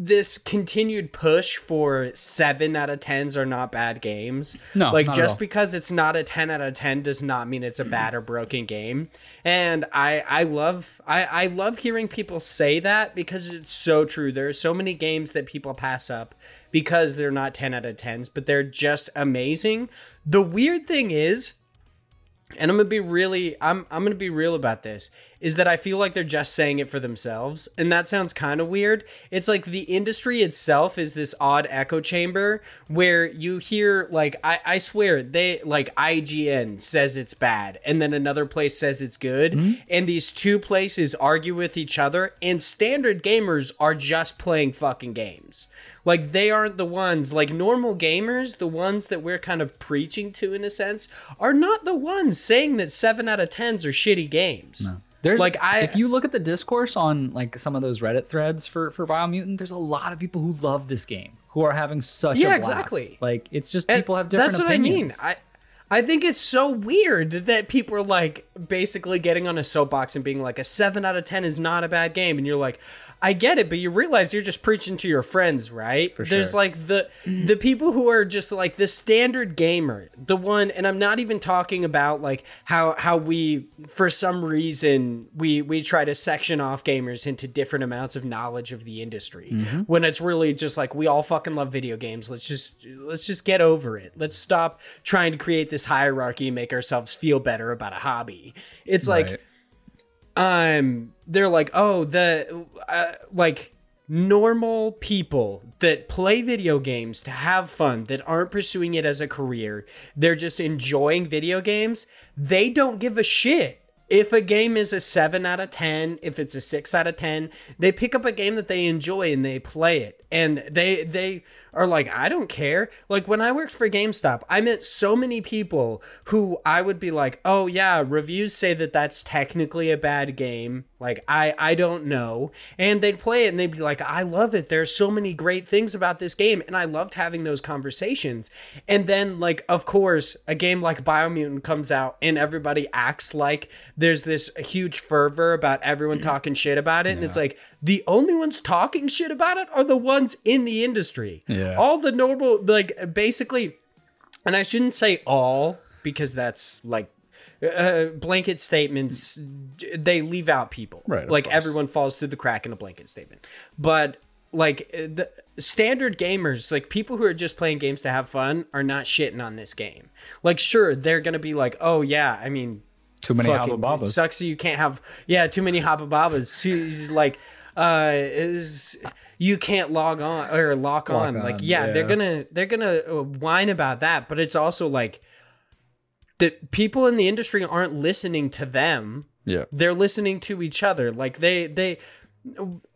this continued push for seven out of tens are not bad games. No, like just because it's not a ten out of ten does not mean it's a bad or broken game. And I I love I I love hearing people say that because it's so true. There are so many games that people pass up because they're not ten out of tens, but they're just amazing. The weird thing is and I'm gonna be really I'm I'm gonna be real about this, is that I feel like they're just saying it for themselves. And that sounds kind of weird. It's like the industry itself is this odd echo chamber where you hear like I, I swear they like IGN says it's bad and then another place says it's good. Hmm? And these two places argue with each other and standard gamers are just playing fucking games. Like they aren't the ones like normal gamers, the ones that we're kind of preaching to in a sense, are not the ones saying that seven out of tens are shitty games. There's Like, I- if you look at the discourse on like some of those Reddit threads for for Biomutant, there's a lot of people who love this game who are having such Yeah, a blast. exactly. Like it's just And people have different That's opinions. what I mean. I I think it's so weird that people are like basically getting on a soapbox and being like a 7 out of 10 is not a bad game and you're like I get it, but you realize you're just preaching to your friends, right? There's sure. like the the people who are just like the standard gamer, the one, and I'm not even talking about like how how we for some reason we we try to section off gamers into different amounts of knowledge of the industry when it's really just like we all fucking love video games. Let's just let's just get over it. Let's stop trying to create this hierarchy and make ourselves feel better about a hobby. It's like Right. um they're like oh the uh, like normal people that play video games to have fun that aren't pursuing it as a career they're just enjoying video games they don't give a shit. If a game is a 7 out of 10 if it's a 6 out of 10 they pick up a game that they enjoy and they play it. And they they are like I don't care. Like when I worked for GameStop I met so many people who I would be like oh yeah reviews say that that's technically a bad game. Like I I don't know. And they'd play it and they'd be like I love it. There's so many great things about this game. And I loved having those conversations. And then like of course a game like Biomutant comes out and everybody acts like there's this huge fervor about everyone talking shit about it. And it's like the only ones talking shit about it are the ones in the industry. Yeah. All the normal like basically and I shouldn't say all because that's like uh, blanket statements they leave out people. Right, like course. everyone falls through the crack in a blanket statement. But like uh, the standard gamers like people who are just playing games to have fun are not shitting on this game. Like sure they're gonna be like oh yeah i mean Too many Habababas. it sucks that you can't have yeah too many habababas. She's like uh is you can't log on or lock on. on, like yeah, they're gonna they're gonna uh, whine about that but it's also like the people in the industry aren't listening to them yeah. they're listening to each other like they they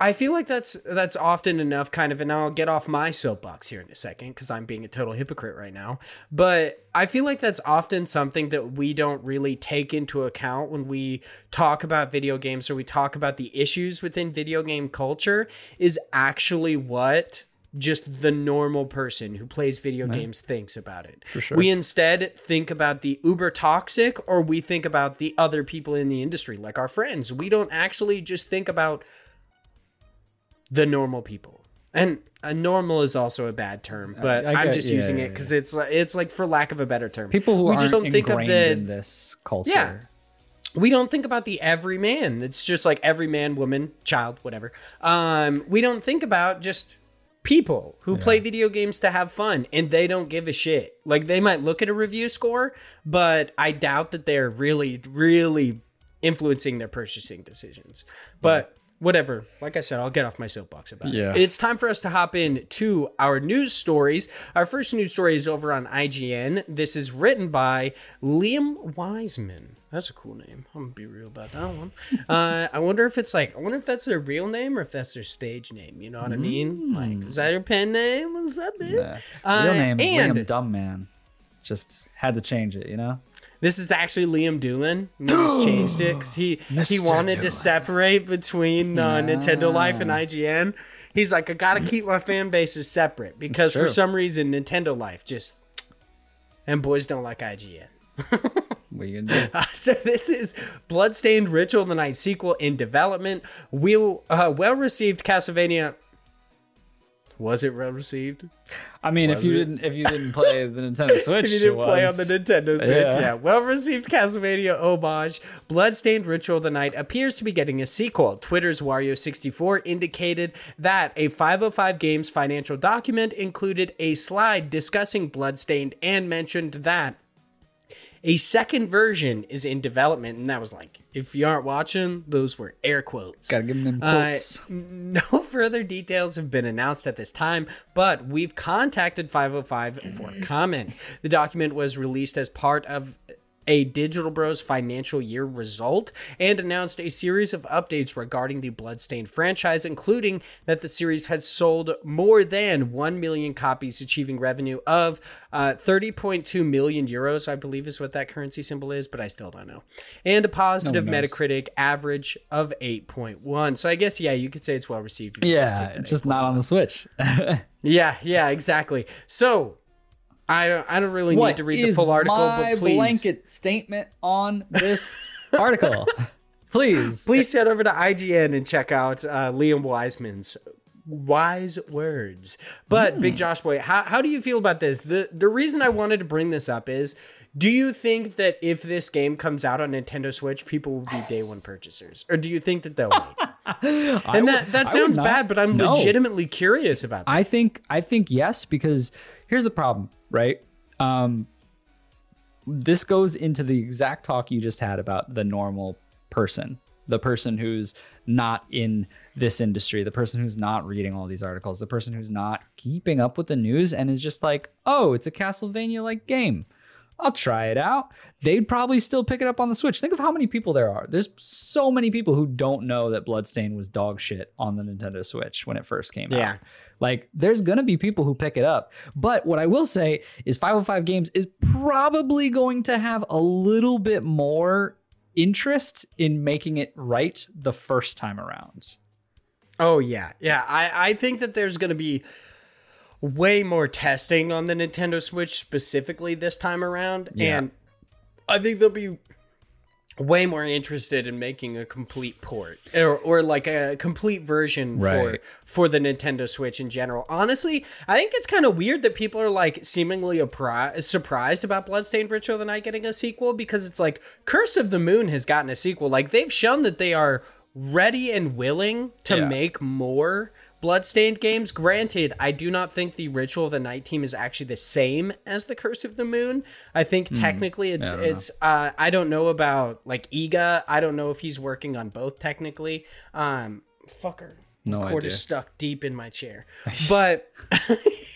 i feel like that's that's often enough kind of and i'll get off my soapbox here in a second because i'm being a total hypocrite right now but i feel like that's often something that we don't really take into account when we talk about video games or we talk about the issues within video game culture is actually what just the normal person who plays video games thinks about it. sure. We instead think about the uber toxic or we think about the other people in the industry, like our friends. We don't actually just think about the normal people. And a normal is also a bad term, but I am just yeah, using yeah, it because it's it's like for lack of a better term. People who we aren't just don't think of ingrained the in this culture. Yeah. we don't think about the every man. It's just like every man, woman, child, whatever. Um, we don't think about just people who play video games to have fun and they don't give a shit. Like they might look at a review score, but I doubt that they're really, really influencing their purchasing decisions. But whatever. Like I said, I'll get off my soapbox about Yeah. it. It's time for us to hop in to our news stories. Our first news story is over on IGN. This is written by Liam Wiseman. That's a cool name. I'm gonna be real about that one. uh, I wonder if it's like I wonder if that's their real name or if that's their stage name. You know what I mean? Like, is that your pen name? What's up, dude? Yeah. Uh, Real name and Liam Dumbman. Just had to change it, you know? This is actually Liam Doolan. We just changed it because he he wanted Doolan. to separate between uh, Nintendo Life and IGN. He's like, I gotta keep my fan bases separate because for some reason Nintendo Life just and boys don't like IGN. What you gonna do? so this is Bloodstained Ritual of the Night sequel in development. Will uh, well received Castlevania. Was it well received? I mean, if you it? didn't if you didn't play the Nintendo Switch, if you didn't play on the Nintendo Switch, Yeah. yeah. Well received Castlevania homage. Bloodstained Ritual of the Night appears to be getting a sequel. Twitter's Wario64 indicated that a 505 Games financial document included a slide discussing Bloodstained and mentioned that a second version is in development. And that was like, if you aren't watching, those were air quotes. Gotta give them them Uh, no further details have been announced at this time, but we've contacted 505 for comment. The document was released as part of a Digital Bros financial year result and announced a series of updates regarding the Bloodstained franchise, including that the series has sold more than 1 million copies, achieving revenue of uh, 30.2 million euros, I believe is what that currency symbol is, but I still don't know. And a positive knows. Metacritic average of 8.1. So I guess, yeah, you could say it's well received. yeah, just not on the Switch. yeah, yeah, exactly. So I don't, I don't really need to read the full article, but please, blanket statement on this article? please, please head over to IGN and check out uh, Liam Wiseman's wise words. But Hmm. Big Josh Boy, how, how do you feel about this? The the reason I wanted to bring this up is. Do you think that if this game comes out on Nintendo Switch, people will be day one purchasers, or do you think that they'll wait? and that that sounds not- bad, but I'm no. legitimately curious about that. I think I think yes because here's the problem, right? Um this goes into the exact talk you just had about the normal person, the person who's not in this industry, the person who's not reading all these articles, the person who's not keeping up with the news and is just like, "Oh, it's a Castlevania like game." I'll try it out. They'd probably still pick it up on the Switch. Think of how many people there are. There's so many people who don't know that Bloodstain was dog shit on the Nintendo Switch when it first came Yeah. out. Like, there's gonna be people who pick it up. But what I will say is 505 Games is probably going to have a little bit more interest in making it right the first time around. Oh yeah, yeah. I I think that there's gonna be way more testing on the Nintendo Switch specifically this time around, Yeah. and I think there'll be way more interested in making a complete port or, or like a complete version Right. for for the Nintendo Switch in general. Honestly, I think it's kind of weird that people are like seemingly appri- surprised about Bloodstained Ritual of the Night getting a sequel because it's like Curse of the Moon has gotten a sequel. Like they've shown that they are ready and willing to Yeah. make more Bloodstained games. Granted, I do not think the Ritual of the Night team is actually the same as the Curse of the Moon. I think technically it's. I it's uh I don't know about like Iga. I don't know if he's working on both technically. Um fucker. No cord idea. is stuck deep in my chair. But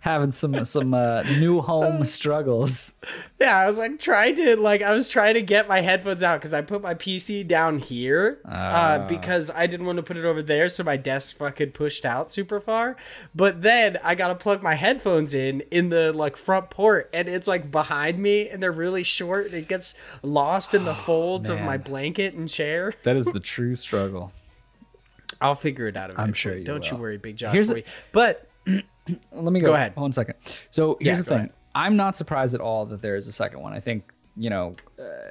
Having some some uh, new home struggles. yeah, I was like trying to like I was trying to get my headphones out because I put my PC down here uh, Ah. because I didn't want to put it over there so my desk fucking pushed out super far. But then I gotta plug my headphones in in the like front port and it's like behind me and they're really short and it gets lost in the folds of my blanket and chair. That is the true struggle. I'll figure it out. Eventually. I'm sure you Don't you worry, Big Josh. Here's the- but Let me go. Go ahead. One second. So here's Yeah, the thing. ahead. I'm not surprised at all that there is a second one. I think you know, uh,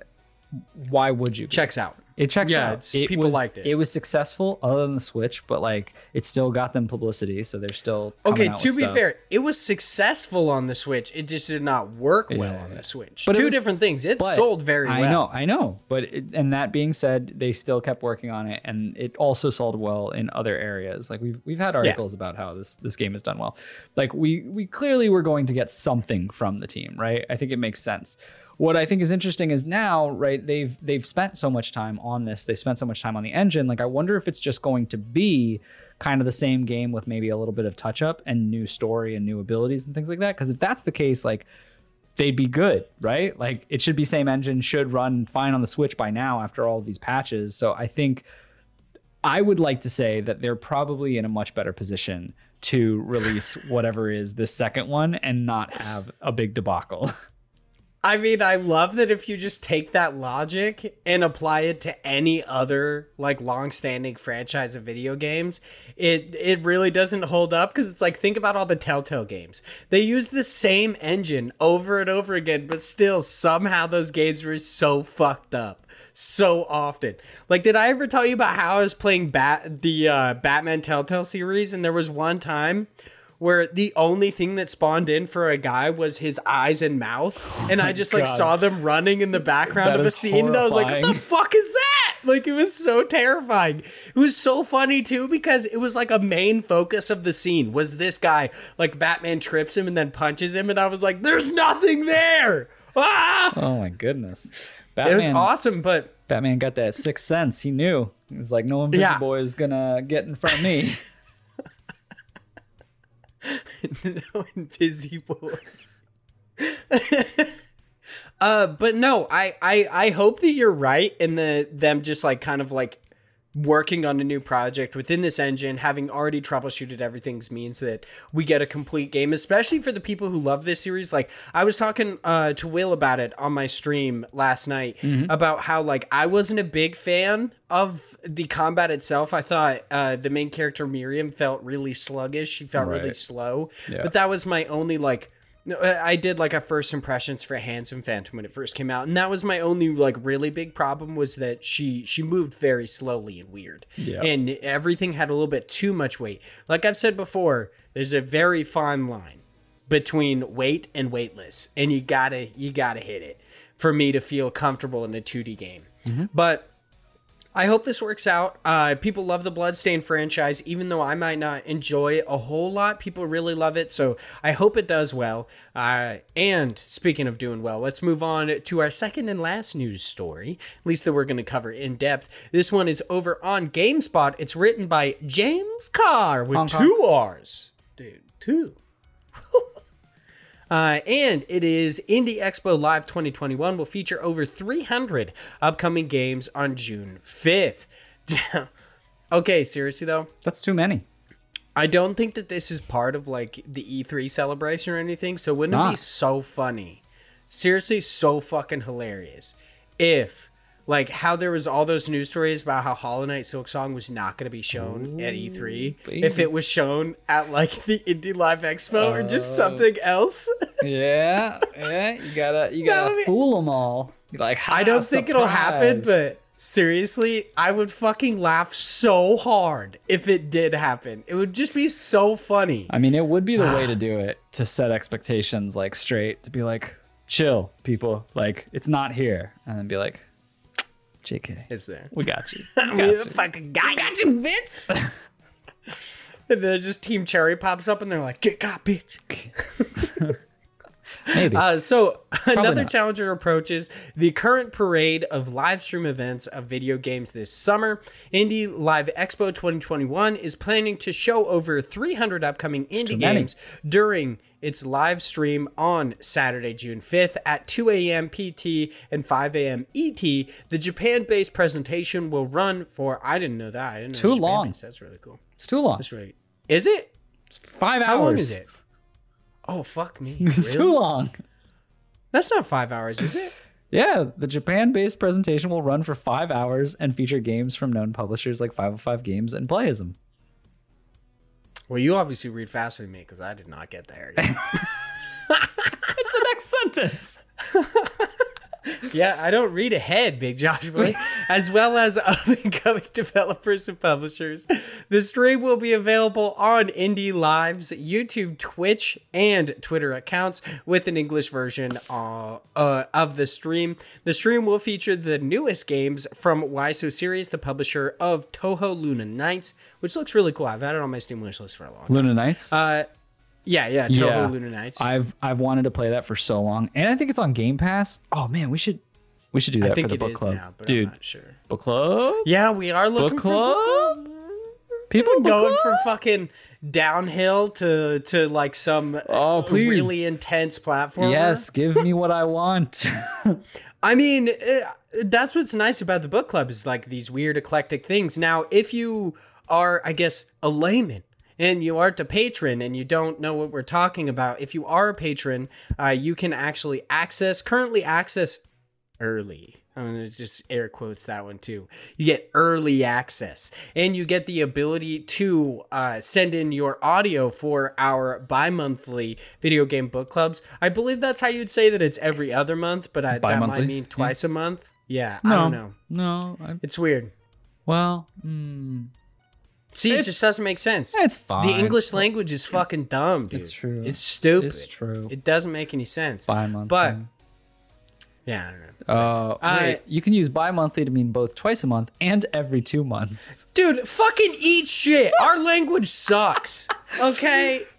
why would you? be? Checks out. It checks Yeah, out. It people was, liked it. It was successful, other than the Switch, but like it still got them publicity, so they're still Okay, to be stuff. fair, it was successful on the Switch. It just did not work well on the Switch. But Two was- different things. It sold very well. I know, I know. But it, and that being said, they still kept working on it, and it also sold well in other areas. Like we've we've had articles about how this this game has done well. Like we we clearly were going to get something from the team, right? I think it makes sense. What I think is interesting is now, right? They've they've spent so much time on this. They spent so much time on the engine. Like I wonder if it's just going to be kind of the same game with maybe a little bit of touch up and new story and new abilities and things like that. Because if that's the case, like they'd be good, right? Like it should be same engine, should run fine on the Switch by now after all these patches. So I think I would like to say that they're probably in a much better position to release whatever is the second one and not have a big debacle. I mean, I love that if you just take that logic and apply it to any other like long-standing franchise of video games, it it really doesn't hold up because it's like think about all the Telltale games. They use the same engine over and over again, but still somehow those games were so fucked up so often. Like, did I ever tell you about how I was playing Bat the uh, Batman Telltale series, and there was one time where the only thing that spawned in for a guy was his eyes and mouth, and I just like God. saw them running in the background That of the scene, and I was like, "What the fuck is that?" Like, it was so terrifying. It was so funny too because it was like a main focus of the scene was this guy. Like, Batman trips him and then punches him, and I was like, "There's nothing there." Ah! oh my goodness. It Batman, was awesome, but Batman got that sixth sense. He knew. He was like, no invisible boy is gonna get in front of me. no invisible. uh, but no, I, I I hope that you're right in the them just like kind of like working on a new project within this engine, having already troubleshooted everything means that we get a complete game, especially for the people who love this series. Like I was talking uh, to Will about it on my stream last night about how like I wasn't a big fan of the combat itself. I thought uh, the main character Miriam felt really sluggish. She felt really slow. Yeah. But that was my only like no, I did like a first impressions for Handsome Phantom when it first came out, and that was my only like really big problem was that she she moved very slowly and weird, Yeah. and everything had a little bit too much weight. Like I've said before, there's a very fine line between weight and weightless, and you gotta you gotta hit it for me to feel comfortable in a 2D game. Mm-hmm. But I hope this works out. Uh, people love the Bloodstained franchise, even though I might not enjoy it a whole lot. People really love it, so I hope it does well. Uh, and speaking of doing well, let's move on to our second and last news story, at least that we're going to cover in depth. This one is over on GameSpot. It's written by James Carr with two R's. Dude, two. Uh, and it is Indie Expo Live 2021 will feature over 300 upcoming games on June 5th. okay, seriously though, That's too many. I don't think that this is part of like the E3 celebration or anything. So wouldn't it be so funny? Seriously, so fucking hilarious. If like how there was all those news stories about how Hollow Knight Silksong was not going to be shown at E3, if it was shown at like the Indie Live Expo or just oh. something else. Yeah, yeah. You gotta you gotta be- fool them all. You're like I don't "Ha, think it'll happen, but seriously, I would fucking laugh so hard if it did happen. It would just be so funny. I mean, it would be the way to do it to set expectations like straight to be like, chill, people. Like it's not here, and then be like, JK, It's there. we got you. I We got the you. fucking guy got you, bitch. and then just Team Cherry pops up and they're like, "Get got, bitch." Maybe. Uh, so another not. challenger approaches the current parade of live stream events of video games this summer. Indie Live Expo 2021 is planning to show over 300 upcoming indie games during its live stream on Saturday, June 5th at 2 a.m. PT and 5 a.m. ET. The Japan-based presentation will run for I didn't know that. I didn't know Too it was long. That's really cool. it's too long. That's really. Is it? Five hours. How long is it? Oh fuck me! It's Really? too long. That's not five hours, is it? Yeah, the Japan-based presentation will run for five hours and feature games from known publishers like 505 Games and Playism. Well, you obviously read faster than me because I did not get there. Yet. It's the next sentence. Yeah, I don't read ahead, Big Josh Boy. as well as up and coming developers and publishers. The stream will be available on Indie Live's YouTube, Twitch, and Twitter accounts with an English version uh, uh, of the stream. The stream will feature the newest games from Why So Serious, the publisher of Touhou Luna Nights, which looks really cool. I've had it on my Steam wish list for a long time. Luna Nights. Uh, yeah, yeah, Touhou yeah, Luna Nights. I've I've wanted to play that for so long, and I think it's on Game Pass. Oh man, we should we should do that I think for the it book is club, now, but dude. I'm not sure. Book club. Yeah, we are looking Book for book club. People book going club? from fucking downhill to to like some Oh, please. really intense platform. Yes, give me what I want. I mean uh, that's what's nice about the book club is like these weird eclectic things. Now, if you are, I guess, a layman. And you aren't a patron and you don't know what we're talking about. If you are a patron, uh, you can actually access, currently access early. I'm gonna just air quotes that one too. You get early access, and you get the ability to uh, send in your audio for our bi-monthly video game book clubs. I believe that's how you'd say that it's every other month, but I, that might mean twice a month. Yeah, I don't know. no. I, It's weird. well, mm, See, it just doesn't make sense. it's fine. The English language is fucking dumb, dude. It's true. It's stupid. It's true. It doesn't make any sense. bi-monthly. But yeah, I don't know. uh, I- wait, you can use bi-monthly to mean both twice a month and every two months. Dude, fucking eat shit. Our language sucks. Okay?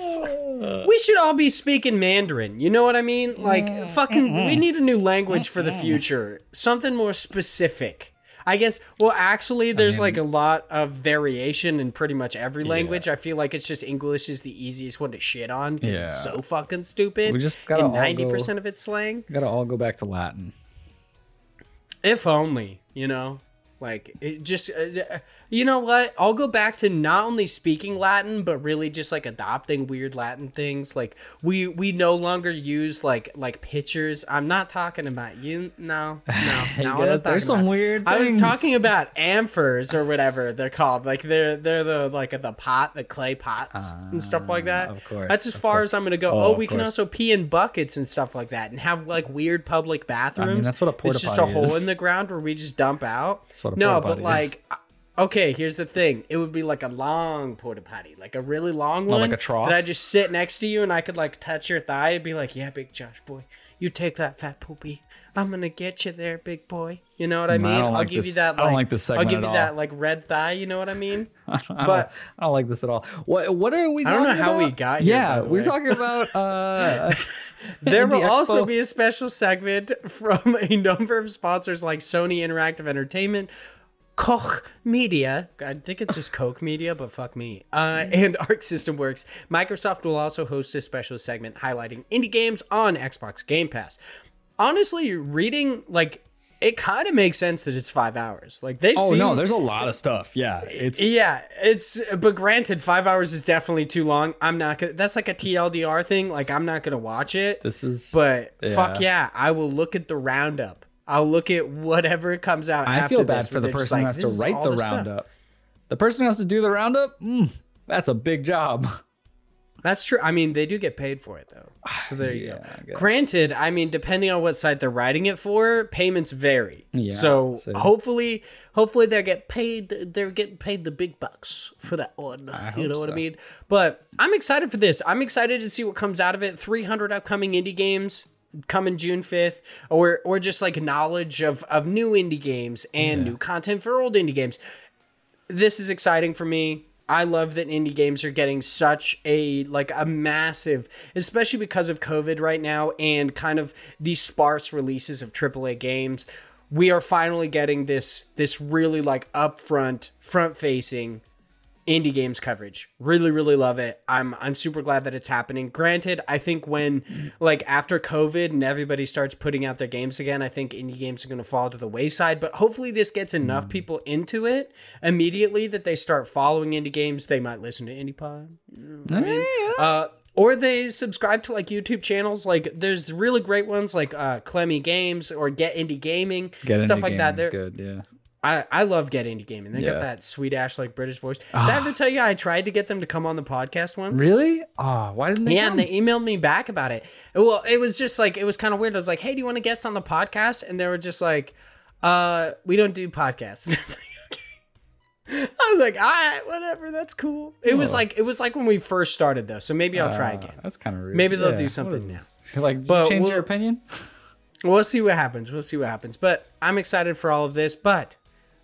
We should all be speaking Mandarin. You know what I mean? Like, fucking, we need a new language for the future. Something more specific. I guess, well, actually, there's like a lot of variation in pretty much every language. I feel like it's just English is the easiest one to shit on because it's so fucking stupid. We just and all 90% of it's slang. Gotta all go back to Latin. If only, you know? Like, it just, uh, you know what? I'll go back to not only speaking Latin, but really just like adopting weird Latin things. Like, we we no longer use like like pictures. I'm not talking about you. No, no. No I'm Geth, not there's some about- weird I was talking about amphors or whatever they're called. Like, they're they're the like the pot, the clay pots and stuff like that. Ah, of course, That's as far course. as I'm gonna go. Oh, Oh, we can also pee in buckets and stuff like that, and have like weird public bathrooms. that's what a porta potty is. It's just a potty hole in the ground where we just dump out. That's what a no, but is. like, uh, okay, here's the thing: it would be like a long porta potty, like a really long one, like a trough? That I just sit next to you and I could like touch your thigh and be like, "Yeah, big Josh boy, you take that fat poopy. I'm gonna get you there, big boy." You know what I No, mean? I don't will like give you this- that. I don't like this I'll segment give at you that like red thigh. You know what I mean? I don't, But- I don't like this at all. What what are we? I don't know how we got here, Yeah, we're talking about. uh There will Indie also be a special segment from a number of sponsors like Sony Interactive Entertainment, Koch Media. I think it's just Coke Media, but fuck me. Uh, and Arc System Works. Microsoft will also host a special segment highlighting indie games on Xbox Game Pass. Honestly, reading like it kind of makes sense that it's five hours. Like they Oh seem, no, there's a lot of stuff. Yeah, it's yeah, it's but granted, five hours is definitely too long. I'm not gonna. That's like a TLDR thing. Like I'm not gonna watch it. this is. But fuck Yeah. yeah, I will look at the roundup. I'll look at whatever comes out. I feel bad this, for the person who has to write the the stuff." roundup. The person who has to do the roundup. Mm, that's a big job. That's true. I mean, they do get paid for it though. So there you Yeah, go. guess. Granted, I mean, depending on what site they're writing it for, payments vary. Yeah, so so- hopefully, hopefully they get paid. They're getting paid the big bucks for that one. you hope know what I mean? But I'm excited for this. I'm excited to see what comes out of it. 300 upcoming indie games coming June 5th or or just like knowledge of of new indie games and new content for old indie games this is exciting for me. I love that indie games are getting such a like a massive, especially because of COVID right now and kind of the sparse releases of AAA games. We are finally getting this this really like upfront, front facing indie games coverage. Really, really love it. I'm I'm super glad that it's happening. Granted, I think when like after COVID and everybody starts putting out their games again, I think indie games are gonna fall to the wayside. But hopefully this gets enough people into it immediately that they start following indie games. They might listen to Indie Pod. You know I mean? Uh or they subscribe to like YouTube channels. Like there's really great ones like uh Clemmy Games or Get Indie Gaming, Get stuff Indie like that. They're good. Yeah. I, I love Get Indie Gaming. They Yeah. got that sweet ash like British voice. Did I ever tell you I tried to get them to come on the podcast once? Really? Oh, why didn't they? Yeah, come? and they emailed me back about it. Well, it was just like it was kind of weird. I was like, "Hey, do you want to guest on the podcast?" And they were just like, "Uh, we don't do podcasts." I was like, "Okay." I was like, "All right, whatever. That's cool." It was Oh. like it was like when we first started though. So maybe I'll try Ah, again. That's kind of rude. Maybe they'll Yeah, do something now. Like, But you change we'll- your opinion? We'll see what happens. We'll see what happens. But I'm excited for all of this. But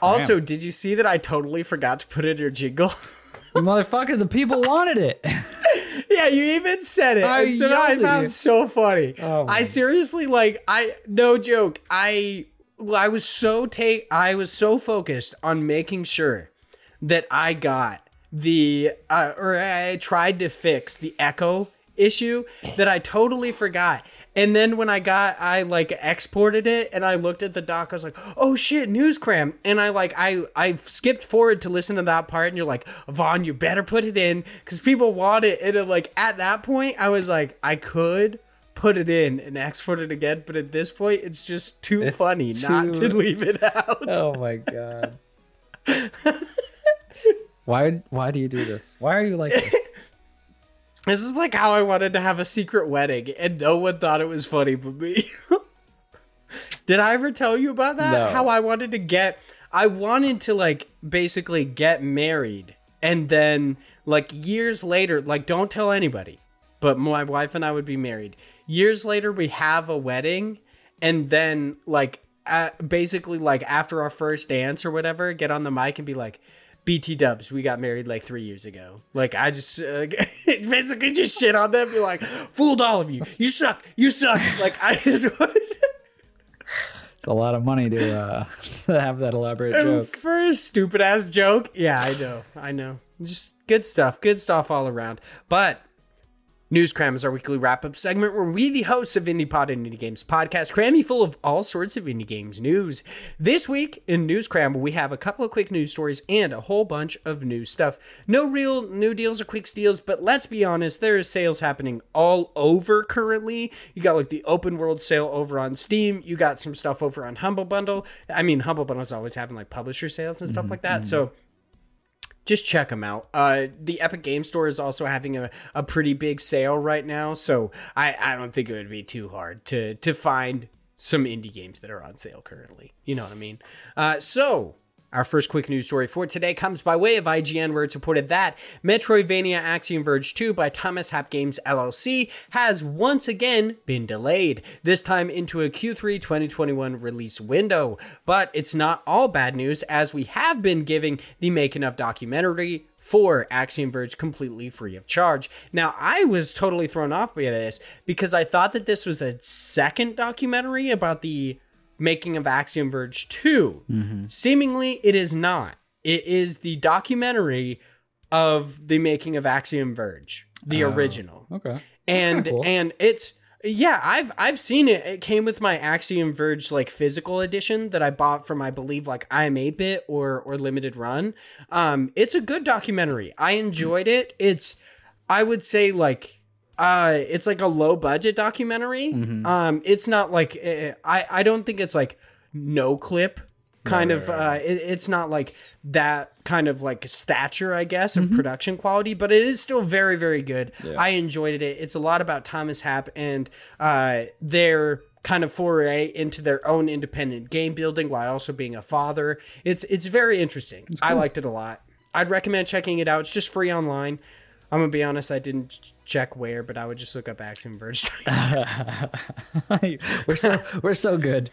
Also, did you see that I totally forgot to put in your jingle? Motherfucker, the people wanted it. yeah, you even said it. I and so I at found you. so funny. Oh my I seriously like I no joke. I I was so take I was so focused on making sure that I got the uh, or I tried to fix the echo issue that I totally forgot. And then when I got I like exported it and I looked at the doc, I was like, oh shit, news cram. And I like I I skipped forward to listen to that part and you're like, Vaughn, you better put it in because people want it. And then, like at that point, I was like, I could put it in and export it again, but at this point it's just too It's funny not to leave it out. Oh my god. why? Why do you do this? Why are you like this? This is like how I wanted to have a secret wedding, and no one thought it was funny but me. Did I ever tell you about that? No. How I wanted to get, I wanted to like basically get married, and then like years later, like don't tell anybody, but my wife and I would be married. Years later, we have a wedding, and then like uh, basically like after our first dance or whatever, get on the mic and be like. BT Dubs, we got married like three years ago. Like I just uh, basically just shit on them, be like, fooled all of you. You suck. You suck. Like I just wanted It's a lot of money to uh, to have that elaborate joke. for a stupid ass joke. Yeah, I know. I know. Just good stuff. Good stuff all around. But News Cram is our weekly wrap up segment where we, the hosts of Indie Pod and Indie Games podcast, cram you full of all sorts of indie games news. This week in News Cram, we have a couple of quick news stories and a whole bunch of new stuff. No real new deals or quick steals, but let's be honest, there is sales happening all over currently. You got like the open world sale over on Steam. You got some stuff over on Humble Bundle. I mean, Humble Bundle is always having like publisher sales and stuff mm-hmm, like that. Mm-hmm. So just check them out. Uh, the Epic Game Store is also having a, a pretty big sale right now, so I, I don't think it would be too hard to to find some indie games that are on sale currently. You know what I mean? Uh, so. Our first quick news story for today comes by way of IGN, where it's reported that Metroidvania Axiom Verge 2 by Thomas Happ Games LLC has once again been delayed, this time into a Q3 2021 release window. But it's not all bad news, as we have been giving the Making of documentary for Axiom Verge completely free of charge. Now, I was totally thrown off by this because I thought that this was a second documentary about the making of Axiom Verge 2. Seemingly, it is not. It is the documentary of the making of Axiom Verge, the original Okay. and cool. and it's yeah i've i've seen it it came with my axiom verge like physical edition that i bought from i believe like iam8bit or or limited run um it's a good documentary i enjoyed it it's i would say like uh it's like a low budget documentary. Mm-hmm. um it's not like eh, i i don't think it's like Noclip kind Right, of right, uh it, it's not like that kind of like stature i guess of production quality but it is still very very good. I enjoyed it. It's a lot about thomas happ and uh their kind of foray into their own independent game building while also being a father. It's it's very interesting. I liked it a lot. I'd recommend checking it out. It's just free online i'm gonna be honest i didn't check where but i would just look up axiom verge we're so we're so good.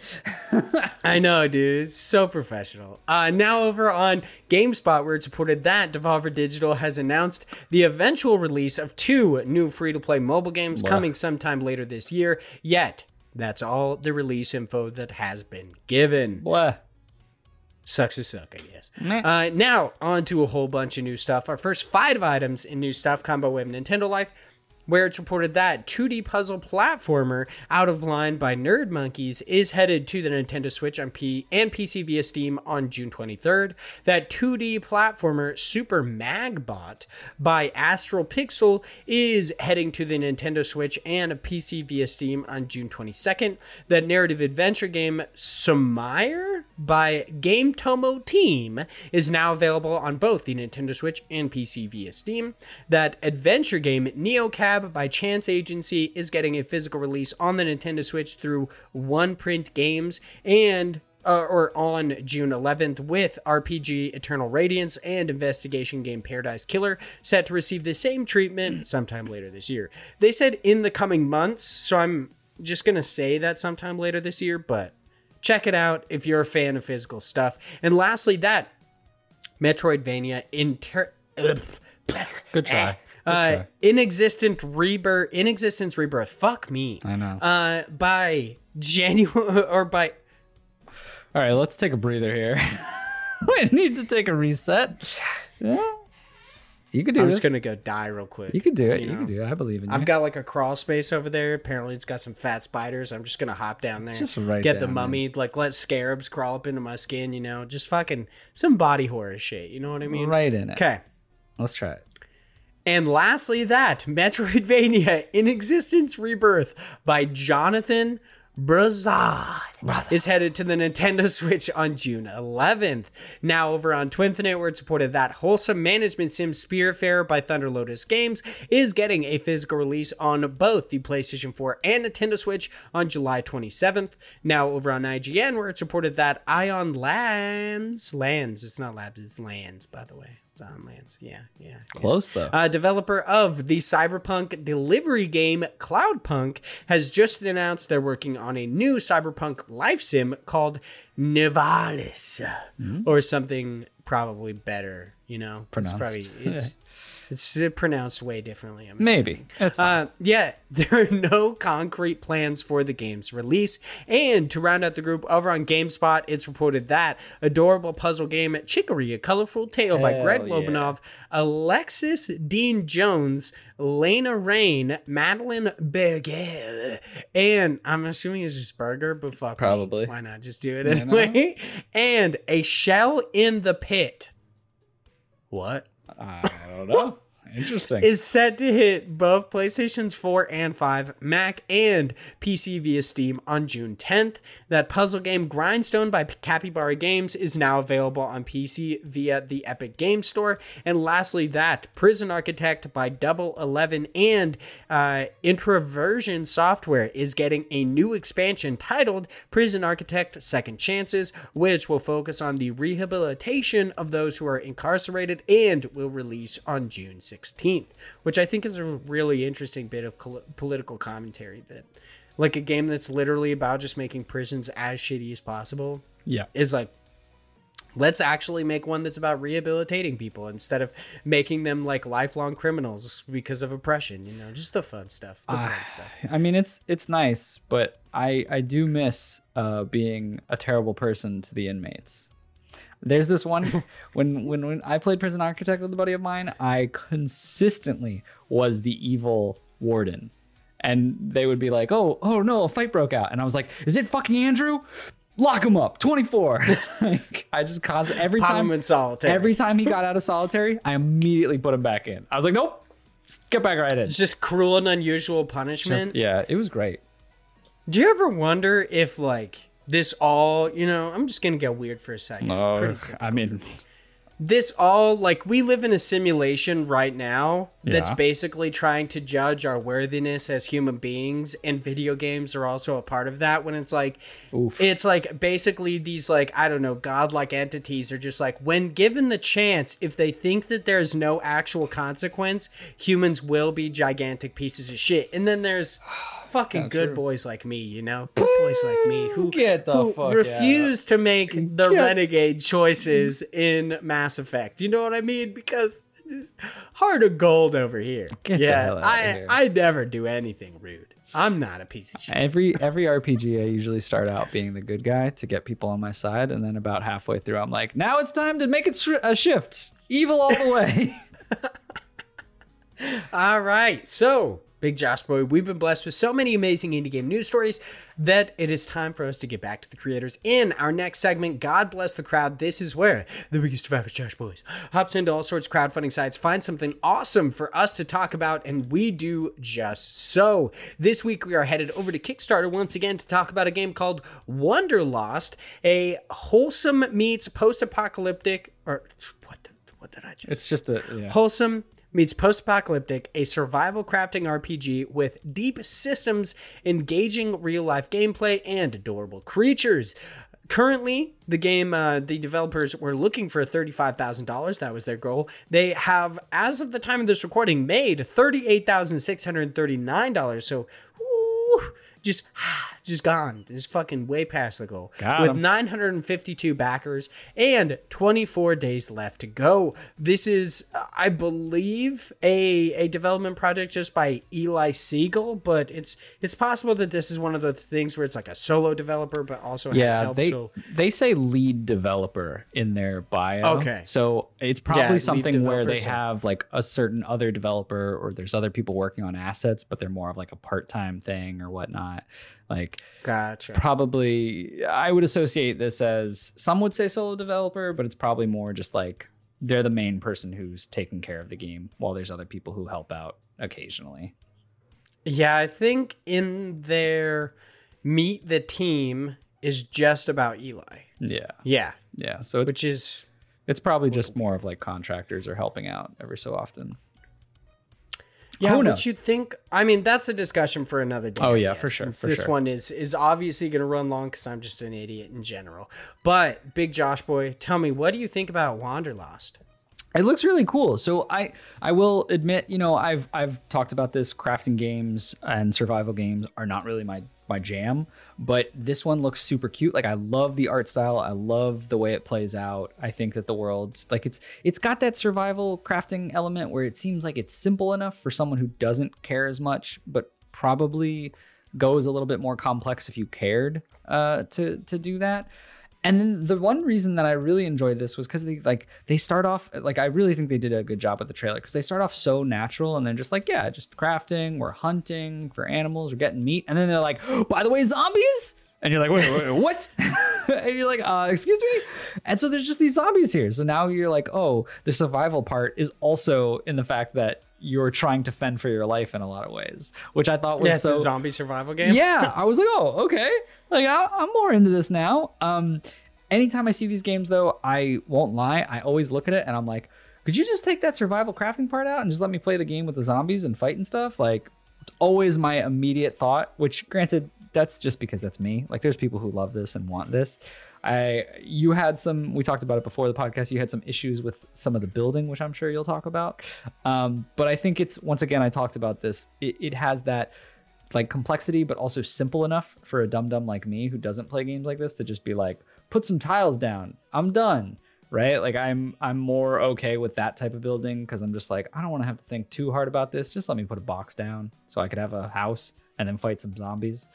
I know, dude. It's so professional. Uh, now over on GameSpot, where it's reported that Devolver Digital has announced the eventual release of two new free-to-play mobile games coming sometime later this year. Yet, that's all the release info that has been given. Blah. Sucks to suck, I guess. Uh, now, on to a whole bunch of new stuff. Our first five items in new stuff combo with Nintendo Life, where it's reported that 2D puzzle platformer Out of Line by Nerd Monkeys is headed to the Nintendo Switch on P and PC via Steam on June 23rd. That 2D platformer Super Magbot by Astral Pixel is heading to the Nintendo Switch and a PC via Steam on June 22nd. That narrative adventure game Sumire by Game Tomo Team is now available on both the Nintendo Switch and PC via Steam. That adventure game By Chance Agency is getting a physical release on the Nintendo Switch through One Print Games and uh, or on June 11th with RPG Eternal Radiance and investigation game Paradise Killer set to receive the same treatment sometime later this year. They said in the coming months, so I'm just going to say that sometime later this year, but check it out if you're a fan of physical stuff. And lastly, that Metroidvania inter. Good try. Uh, inexistent rebirth, inexistence rebirth. Fuck me. I know. Uh, by January or by All right, let's take a breather here. we need to take a reset. Yeah. You could do I'm this. just gonna go die real quick. You could do it. you You, know. could do it. I believe in you. I've got like a crawl space over there. Apparently, it's got some fat spiders. I'm just gonna hop down there. Just right get the down, mummy. Like let scarabs crawl up into my skin. You know, just fucking some body horror shit. You know what I mean? right in it. Okay. Let's try it. And lastly, that Metroidvania Inexistence Rebirth by Jonathan Brazard is headed to the Nintendo Switch on June 11th. Now over on Twinfinite, where it's supported that wholesome management sim Spiritfarer by Thunder Lotus Games is getting a physical release on both the PlayStation 4 and Nintendo Switch on July 27th. Now over on IGN, where it's reported that Ion Lands, Lands, it's not Labs, it's Lands, by the way. It's on Lands, yeah, yeah. yeah. Close though. Uh, developer of the cyberpunk delivery game Cloudpunk has just announced they're working on a new cyberpunk life sim called Nivalis or something probably better. You know, Pronounced. It's probably it's it's pronounced way differently. I'm Maybe. That's fine. uh, yeah, there are no concrete plans for the game's release. And to round out the group, over on GameSpot, it's reported that adorable puzzle game Chicory, A Colorful Tale by Greg Hell yeah. Lobanov, Alexis Dean Jones, Lena Raine, Madeline Berger, and I'm assuming it's just Burger, but fuck me. Probably. Why not just do it anyway? and A Shell in the Pit. What? I don't know. Interesting. is set to hit both PlayStations 4 and 5, Mac, and PC via Steam on June 10th. That puzzle game Grindstone by Capybara Games is now available on PC via the Epic Game Store. And lastly, that Prison Architect by Double Eleven and uh, Introversion Software is getting a new expansion titled Prison Architect Second Chances, which will focus on the rehabilitation of those who are incarcerated and will release on June 16th, which I think is a really interesting bit of col- political commentary that like a game that's literally about just making prisons as shitty as possible yeah. is like let's actually make one that's about rehabilitating people instead of making them like lifelong criminals because of oppression you know just the fun stuff the fun stuff I mean, it's it's nice, but I I do miss uh, being a terrible person to the inmates. There's this one when when when I played Prison Architect with a buddy of mine, I consistently was the evil warden. And they would be like, "Oh, oh no, a fight broke out." And I was like, "Is it fucking Andrew? Lock him up, 24." like, I just caused every Pop time him in solitary. every time he got out of solitary, I immediately put him back in. I was like, "Nope. Get back right in." it's just cruel and unusual punishment Just- yeah, it was great. do you ever wonder if like this all, you know, I'm just gonna get weird for a second. No, I mean, this all like we live in a simulation right now that's Yeah. basically trying to judge our worthiness as human beings and video games are also a part of that when it's like it's like basically these like i don't know godlike entities are just like when given the chance if they think that there's no actual consequence humans will be gigantic pieces of shit and then there's fucking good boys like me you know good boys like me who Get the who fuck refuse to make the renegade choices in Mass Effect. You know what I mean? Because it's heart of gold over here. Get yeah, I here. I never do anything rude. I'm not a piece of shit. every every RPG I usually start out being the good guy to get people on my side, and then about halfway through, I'm like, now it's time to make it sh- a shift, evil all the way. All right, so Big Josh Boy, we've been blessed with so many amazing indie game news stories that it is time for us to get back to the creators. In our next segment, God Bless the Crowd, this is where the biggest of average Josh Boys hops into all sorts of crowdfunding sites, finds something awesome for us to talk about, and we do just so. This week, we are headed over to Kickstarter once again to talk about a game called Wonderlost, a wholesome meets post apocalyptic, or what, the, what did I just it's just a yeah. Wholesome meets post apocalyptic, a survival crafting RPG with deep systems, engaging real life gameplay, and adorable creatures. Currently, the game, uh, the developers were looking for $35,000. That was their goal. They have, as of the time of this recording, made $38,639. So, just just gone. Just fucking way past the goal. Got With 'em. 952 backers and 24 days left to go. This is, I believe, a a development project just by Eli Siegel, but it's it's possible that this is one of the things where it's like a solo developer, but also has yeah, help. they so they say lead developer in their bio. Okay. so it's probably lead something where they so- have like a certain other developer, or there's other people working on assets, but they're more of like a part time thing or whatnot. Like gotcha. probably, I would associate this as some would say solo developer, but it's probably more just like they're the main person who's taking care of the game, while there's other people who help out occasionally. Yeah, I think in their meet the team is just about Eli. Yeah, Yeah, yeah. So it's which is it's probably just more of like contractors are helping out every so often. Yeah, knows? you'd think. I mean, that's a discussion for another day. Oh, yeah, guess, for sure, for this sure. one is is obviously going to run long because I'm just an idiot in general. But Big Josh boy, tell me, what do you think about Wanderlost? It looks really cool. So I I will admit, you know, I've I've talked about this crafting games and survival games are not really my my jam, but this one looks super cute. Like I love the art style. I love the way it plays out. I think that the world's like it's it's got that survival crafting element where it seems like it's simple enough for someone who doesn't care as much, but probably goes a little bit more complex if you cared uh to to do that. And then the one reason that I really enjoyed this was because they like they start off like I really think they did a good job with the trailer because they start off so natural and they're just like yeah just crafting we're hunting for animals we're getting meat and then they're like oh, by the way zombies? And you're like wait, wait, wait what? And you're like uh excuse me? And so there's just these zombies here. So now you're like oh the survival part is also in the fact that you're trying to fend for your life in a lot of ways which I thought was Yeah, it's so a zombie survival game. yeah, I was like, oh, okay. Like I, I'm more into this now. Um, anytime I see these games, though, I won't lie. I always look at it and I'm like, could you just take that survival crafting part out and just let me play the game with the zombies and fight and stuff? Like, it's always my immediate thought. Which, granted, that's just because that's me. Like, there's people who love this and want this. I you had some we talked about it before the podcast you had some issues with some of the building which I'm sure you'll talk about. Um, but I think it's once again I talked about this it, it has that like complexity but also simple enough for a dum dum like me who doesn't play games like this to just be like put some tiles down. I'm done. Right? Like I'm I'm more okay with that type of building because I'm just like I don't want to have to think too hard about this. Just let me put a box down so I could have a house and then fight some zombies.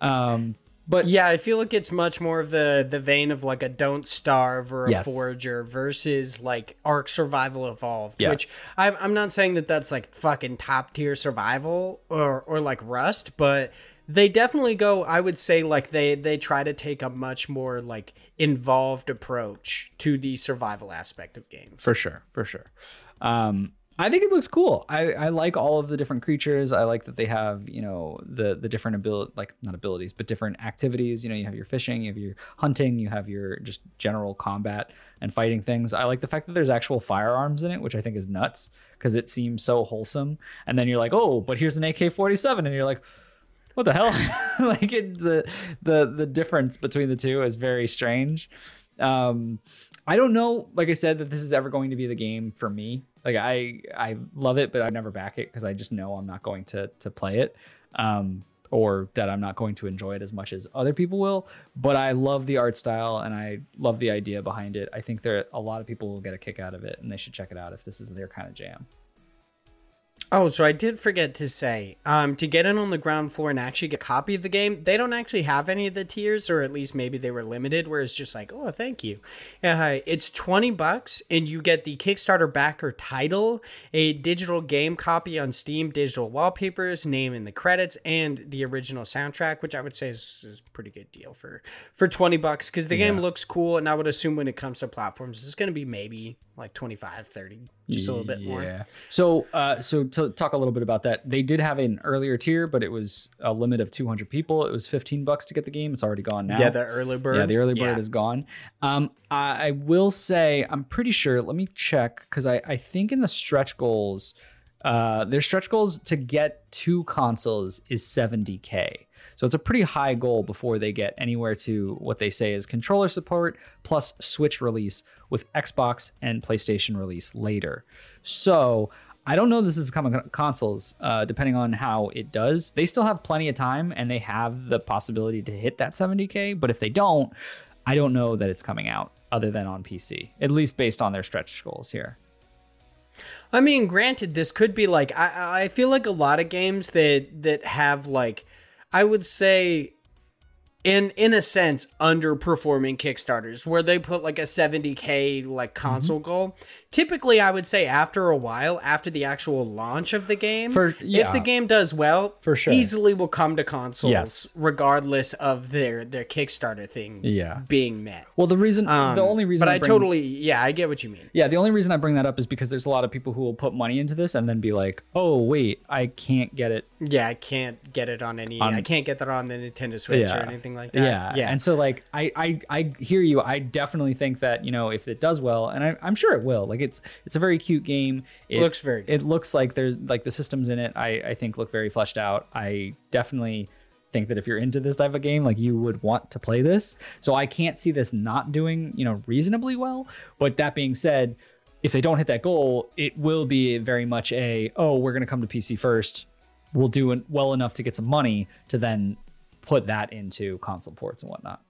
Um but Yeah, I feel like it's much more of the the vein of like a Don't Starve or a Yes. Forager versus like Ark Survival Evolved. Yes. Which I'm I'm not saying that that's like fucking top tier survival or or like Rust, but they definitely go. I would say like they they try to take a much more like involved approach to the survival aspect of games. for sure for sure um I think it looks cool. I, I like all of the different creatures. I like that they have, you know, the the different ability like not abilities, but different activities. You know, you have your fishing, you have your hunting, you have your just general combat and fighting things. I like the fact that there's actual firearms in it, which I think is nuts because it seems so wholesome. And then you're like, oh, but here's an AK-47, and you're like, what the hell? like it, the the the difference between the two is very strange. Um, I don't know, like I said, that this is ever going to be the game for me. Like I I love it, but I never back it because I just know I'm not going to to play it. Um, or that I'm not going to enjoy it as much as other people will. But I love the art style and I love the idea behind it. I think there a lot of people will get a kick out of it and they should check it out if this is their kind of jam. Oh, so I did forget to say, um, to get in on the ground floor and actually get a copy of the game, they don't actually have any of the tiers, or at least maybe they were limited, where it's just like, oh, thank you. Uh, it's 20 bucks, and you get the Kickstarter backer title, a digital game copy on Steam, digital wallpapers, name in the credits, and the original soundtrack, which I would say is, is a pretty good deal for, for 20 bucks, because the game looks cool, and I would assume when it comes to platforms, it's going to be maybe like 25, 30, just a little bit more. Yeah. So, uh, so to talk a little bit about that, they did have an earlier tier, but it was a limit of 200 people. It was 15 bucks to get the game. It's already gone now. Yeah, the early bird. Yeah, the early bird Yeah. is gone. Um, I, I will say, I'm pretty sure. Let me check because I, I think in the stretch goals, uh, their stretch goals to get two consoles is 70k. So it's a pretty high goal before they get anywhere to what they say is controller support plus Switch release with Xbox and PlayStation release later. So I don't know this is coming consoles, uh, depending on how it does. They still have plenty of time and they have the possibility to hit that 70k. But if they don't, I don't know that it's coming out other than on PC, at least based on their stretch goals here. I mean, granted, this could be like I I feel like a lot of games that that have like I would say in in a sense underperforming kickstarters where they put like a 70k like console goal typically i would say after a while after the actual launch of the game For- yeah. if the game does well For sure. easily will come to consoles Yes. regardless of their their kickstarter thing Yeah. being met Well, the reason, Um, the only reason, but i, bring- totally yeah i get what you mean Yeah, the only reason I bring that up is because there's a lot of people who will put money into this and then be like, "Oh, wait, I can't get it." yeah i can't get it on any On- i can't get that on the nintendo switch or Yeah. Anything like that Yeah, yeah And so, like, I, I, I hear you. I definitely think that you know if it does well, and I, I'm sure it will. Like, it's, it's a very cute game. It Looks very good. It looks like there's like the systems in it. I, I think look very fleshed out. I definitely think that if you're into this type of game, like you would want to play this. So I can't see this not doing, you know, reasonably well. But that being said, if they don't hit that goal, it will be very much a, oh, we're gonna come to PC first. We'll do it well enough to get some money to then put that into console ports and whatnot.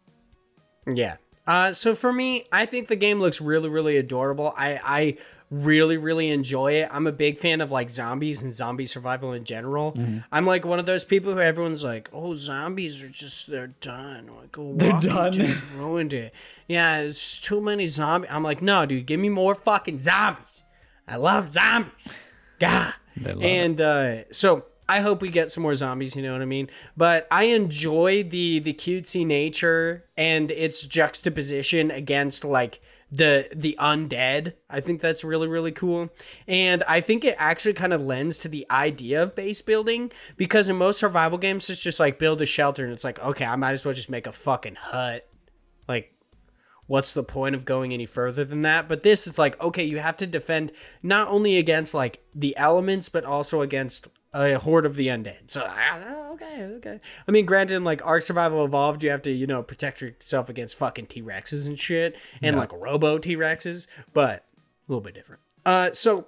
Yeah. Uh, so for me, I think the game looks really, really adorable. I, I really, really enjoy it. I'm a big fan of like zombies and zombie survival in general. Mm-hmm. I'm like one of those people who everyone's like, "Oh, zombies are just they're done. Like, oh, They're done. Ruined it. Yeah, it's too many zombies. I'm like, no, dude, give me more fucking zombies. I love zombies. God. And uh, so I hope we get some more zombies. You know what I mean? But I enjoy the the cutesy nature and its juxtaposition against like the the undead. I think that's really really cool. And I think it actually kind of lends to the idea of base building because in most survival games it's just like build a shelter and it's like okay, I might as well just make a fucking hut. Like what's the point of going any further than that? But this is like, okay, you have to defend not only against like the elements, but also against a horde of the undead. So ah, okay, okay. I mean, granted, in, like Ark Survival Evolved, you have to you know protect yourself against fucking T Rexes and shit, and like Robo T Rexes, but a little bit different. Uh, so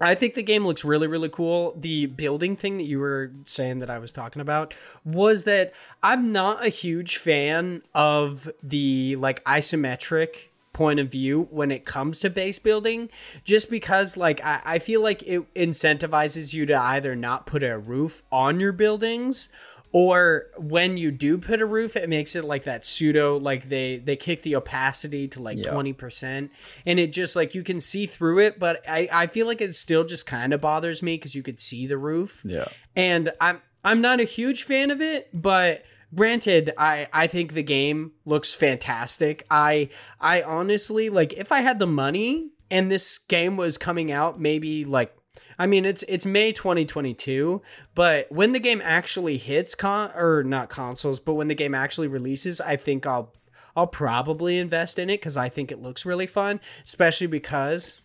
I think the game looks really, really cool. The building thing that you were saying that I was talking about was that I'm not a huge fan of the like isometric point of view when it comes to base building, just because like I, I feel like it incentivizes you to either not put a roof on your buildings or when you do put a roof it makes it like that pseudo like they they kick the opacity to like 20% and it just like you can see through it but i i feel like it still just kind of bothers me because you could see the roof. Yeah. and i'm i'm not a huge fan of it but granted i i think the game looks fantastic i i honestly like if i had the money and this game was coming out maybe like I mean it's it's May 2022, but when the game actually hits con or not consoles, but when the game actually releases, I think I'll I'll probably invest in it cuz I think it looks really fun, especially because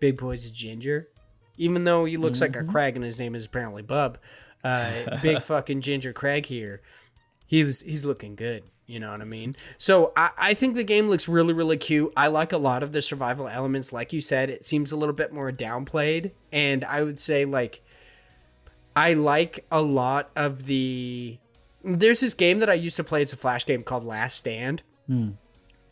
Big Boy's ginger. Even though he looks like a Craig and his name is apparently Bub, uh, big fucking ginger Craig here. He's he's looking good. You know what I mean? So I, I think the game looks really, really cute. I like a lot of the survival elements. Like you said, it seems a little bit more downplayed. And I would say, like, I like a lot of the. There's this game that I used to play. It's a flash game called Last Stand. Hmm.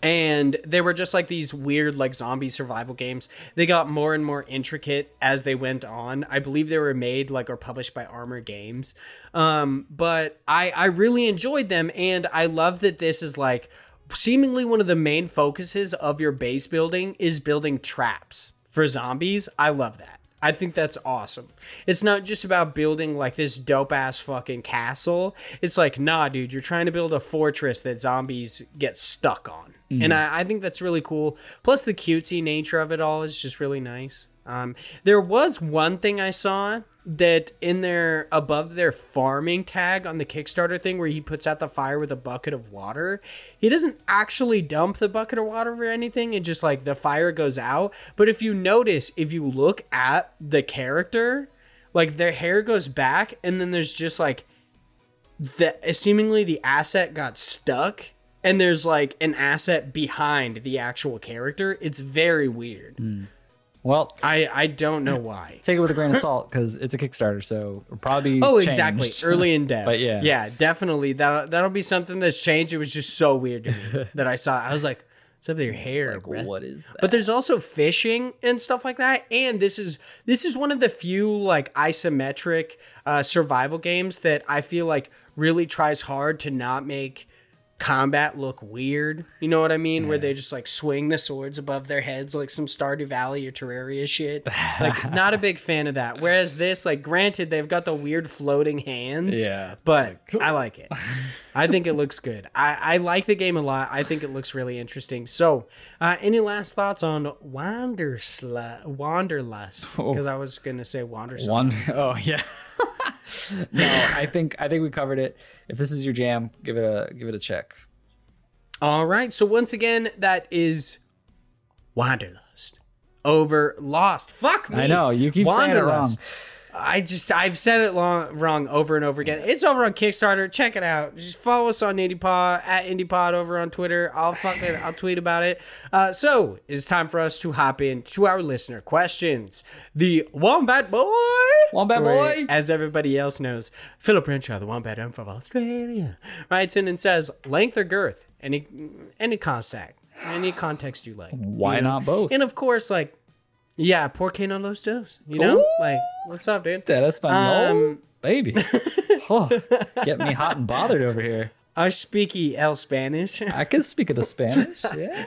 And they were just like these weird, like zombie survival games. They got more and more intricate as they went on. I believe they were made like or published by Armor Games. Um, but I I really enjoyed them, and I love that this is like seemingly one of the main focuses of your base building is building traps for zombies. I love that. I think that's awesome. It's not just about building like this dope ass fucking castle. It's like, nah, dude, you're trying to build a fortress that zombies get stuck on. And I, I think that's really cool. Plus, the cutesy nature of it all is just really nice. Um, there was one thing I saw that in their above their farming tag on the Kickstarter thing where he puts out the fire with a bucket of water. He doesn't actually dump the bucket of water or anything. It just like the fire goes out. But if you notice, if you look at the character, like their hair goes back, and then there's just like the seemingly the asset got stuck and there's like an asset behind the actual character it's very weird Well, i i don't know why take it with a grain of salt because it's a Kickstarter, so probably oh change. exactly early in dev But yeah. yeah definitely that that'll be something that's changed it was just so weird to me that i saw i was like what's up with your hair Like, bruh?" what is that? But there's also fishing and stuff like that. And this is this is one of the few like isometric uh, survival games that I feel like really tries hard to not make combat look weird. You know what I mean? Where they just like swing the swords above their heads like some Stardew Valley or Terraria shit. Like not a big fan of that. Whereas this, like granted, they've got the weird floating hands. Yeah. But I like it. I think it looks good. I, I like the game a lot. I think it looks really interesting. So, uh, any last thoughts on Wandersla- Wanderlust? Oh. Because I was gonna say Wanderlust. Wonder. Oh yeah. no, I think I think we covered it. If this is your jam, give it a give it a check. All right. So once again, that is Wanderlust over Lost. Fuck me. I know, you keep saying it wrong. I just I've said it long wrong over and over again. It's over on Kickstarter. Check it out. Just follow us on IndiePod at IndiePod over on Twitter. I'll fucking I'll tweet about it. Uh, so it's time for us to hop into our listener questions. The Wombat Boy, Wombat Boy. as everybody else knows, Philip Renshaw, the Wombat M from Australia, writes in and says, "Length or girth? Any any contact, any context you like. Why you know? not both? And of course, like." Yeah, por que no los dos? You know, Ooh. like what's up, dude? That is Espanol, Um, baby. oh, get me hot and bothered over here. I speak el Spanish. I can speak of the Spanish. Yeah.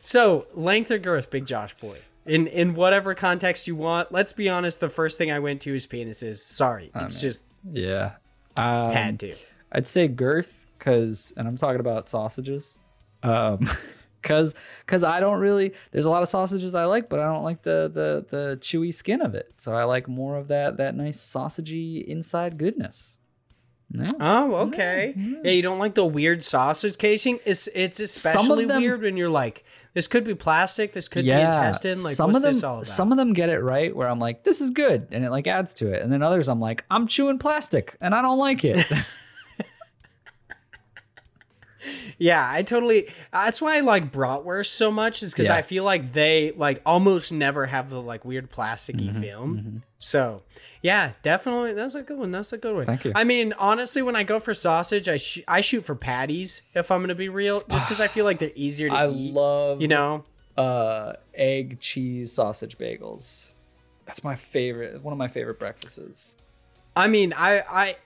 so length or girth, Big Josh boy. In in whatever context you want. Let's be honest. The first thing I went to is penises. Sorry, it's just Yeah. Um, had to. I'd say girth because, and I'm talking about sausages. Um, because because I don't really. There's a lot of sausages I like, but I don't like the the the chewy skin of it. So I like more of that that nice sausagey inside goodness. Yeah. Oh, okay. Yeah, you don't like the weird sausage casing. It's it's especially them- weird when you're like, this could be plastic. This could be intestine. Like, some of them, this all about? some of them get it right. Where I'm like, this is good, and it like adds to it. And then others, I'm like, I'm chewing plastic, and I don't like it. Yeah, I totally. That's why I like bratwurst so much, is because Yeah. I feel like they like almost never have the like weird plasticky Mm-hmm, film. So yeah, definitely, that's a good one. That's a good one. Thank you. I mean, honestly, when I go for sausage, I sh- I shoot for patties if I'm gonna be real, just because I feel like they're easier to I eat. love you know. uh, egg cheese sausage bagels. That's my favorite. One of my favorite breakfasts. I mean, I I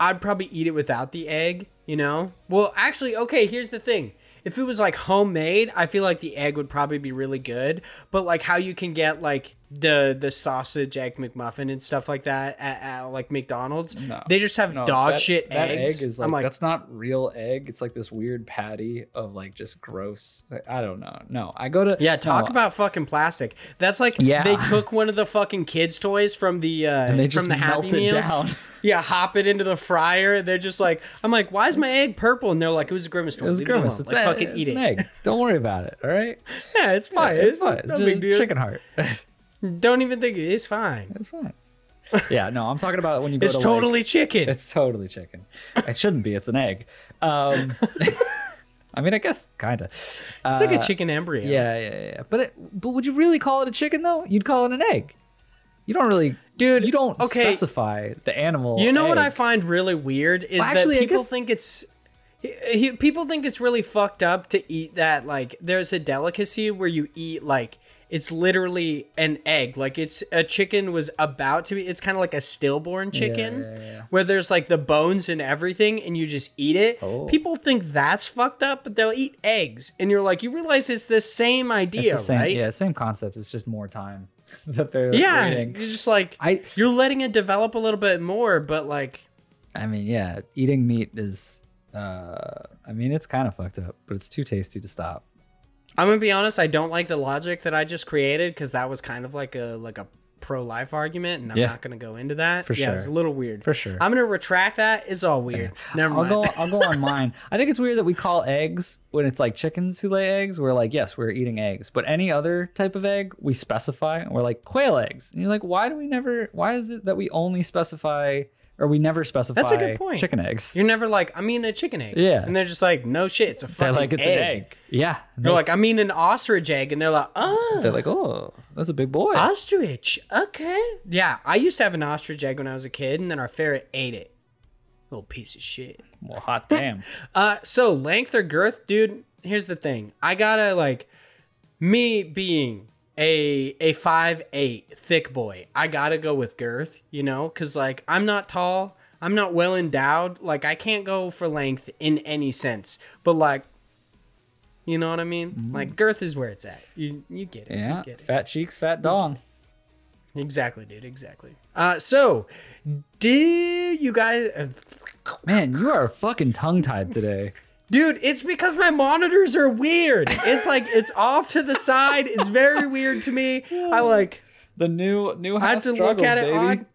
I'd probably eat it without the egg, you know? Well, actually, okay, here's the thing. If it was like homemade, I feel like the egg would probably be really good, but like how you can get like the the sausage egg McMuffin and stuff like that at, at like McDonald's. No. They just have No, dog that- shit that eggs. egg is like, I'm like, that's not real egg. It's like this weird patty of like just gross. I don't know. No, I go to yeah, talk no, about fucking plastic. That's like Yeah. they took one of the fucking kids' toys from the uh, and they just from the Happy it Meal. down. Yeah, hop it into the fryer. They're just like, I'm like, why is my egg purple? And they're like, it was a grimace toy. It was Leave grimace. It's, like, a- fucking it's eat it. egg. Don't worry about it. All right. Yeah, it's fine. it's it's fine. It's no just big deal. chicken heart. Don't even think it. It's fine. It's fine. Yeah, no, I'm talking about when you go It's to totally Like, chicken. it's totally chicken. It shouldn't be. It's an egg. Um, I mean, I guess kind of. It's like a chicken embryo. Yeah, yeah, yeah. But it, but would you really call it a chicken though? You'd call it an egg. You don't really, Dude, You don't okay. specify the animal. You know what I find really weird is Well, actually, that people guess- think it's he- he- people think it's really fucked up to eat that like there's a delicacy where you eat like it's literally an egg like it's a chicken was about to be it's kind of like a stillborn chicken where there's like the bones and everything and you just eat it Oh. people think that's fucked up but they'll eat eggs and you're like you realize it's the same idea the same, right Yeah, same concept. It's just more time that they're yeah eating. you're just like I- you're letting it develop a little bit more but like I mean, yeah, eating meat is. Uh, I mean, it's kind of fucked up, but it's too tasty to stop. I'm gonna be honest. I don't like the logic that I just created because that was kind of like a like a pro life argument, and I'm Yeah. not gonna go into that. For yeah, sure. it's a little weird. For sure. I'm gonna retract that. It's all weird. Never mind. I'll go. I'll go on mine. I think it's weird that we call eggs when it's like chickens who lay eggs. We're like, yes, we're eating eggs, but any other type of egg, we specify. And We're like quail eggs, and you're like, why do we never? Why is it that we only specify or we never specify That's a good point. chicken eggs? You're never like I'm eating a chicken egg. Yeah. and they're just like, no shit, it's a They're fucking like, it's egg. an egg. Yeah. You're like, I mean an ostrich egg, and they're like, oh, they're like, oh, that's a big boy. ostrich. Okay. Yeah, I used to have an ostrich egg when I was a kid, and then our ferret ate it. Little piece of shit. well, hot damn. Uh, so length or girth, dude. Here's the thing. I gotta like, me being a a five eight thick boy. I gotta go with girth. You know, cause like I'm not tall. I'm not well endowed. Like I can't go for length in any sense. But like, you know what I mean? Like girth is where it's at. You you get it. yeah. You get it. Fat cheeks, fat dong. Exactly, dude. Exactly. Uh, so do you guys? Uh, Man, you are fucking tongue tied today. Dude, it's because my monitors are weird. It's like it's off to the side. It's very weird to me. I like The new new house I had to struggles, look at it baby. odd.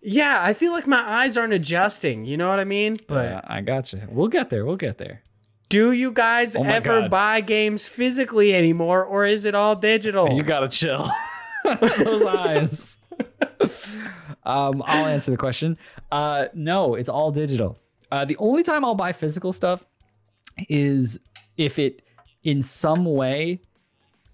Yeah, I feel like my eyes aren't adjusting. You know what I mean? But Yeah, I got you. We'll get there. We'll get there. do you guys Oh ever God. buy games physically anymore, or is it all digital? You gotta chill. Those eyes. um, I'll answer the question. Uh, no, it's all digital. Uh, the only time I'll buy physical stuff is if it, in some way,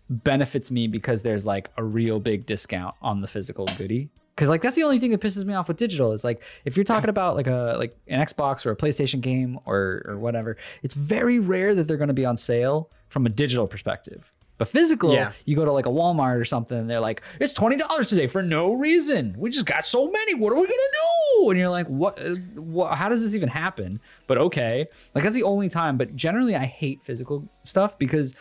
benefits me because there's like a real big discount on the physical goodie. Because like that's the only thing that pisses me off with digital is like if you're talking about like a like an Xbox or a PlayStation game or or whatever, it's very rare that they're going to be on sale from a digital perspective. But physical, Yeah. you go to like a Walmart or something, and they're like, "It's twenty dollars today for no reason. We just got so many. What are we gonna do?" And you're like, "What? Uh, what how does this even happen?" But okay, like that's the only time. But generally, I hate physical stuff because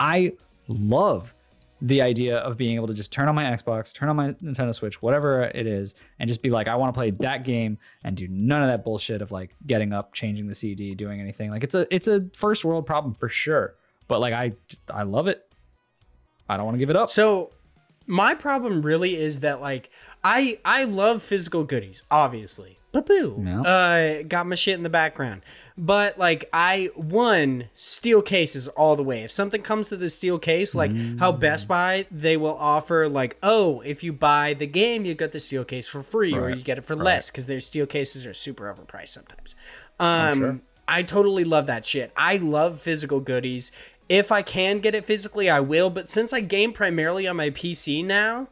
I love the idea of being able to just turn on my Xbox, turn on my Nintendo Switch, whatever it is, and just be like, I want to play that game and do none of that bullshit of like getting up, changing the CD, doing anything. Like it's a it's a first world problem for sure. But like I I love it. I don't want to give it up. So my problem really is that like I I love physical goodies, obviously. Boo. Yeah. Uh got my shit in the background. But like I one steel cases all the way. If something comes with a steel case, like how Best Buy, they will offer like, oh, if you buy the game, you get the steel case for free, or you get it for less because their steel cases are super overpriced sometimes. Um I totally love that shit. I love physical goodies. If I can get it physically, I will. But since I game primarily on my PC now,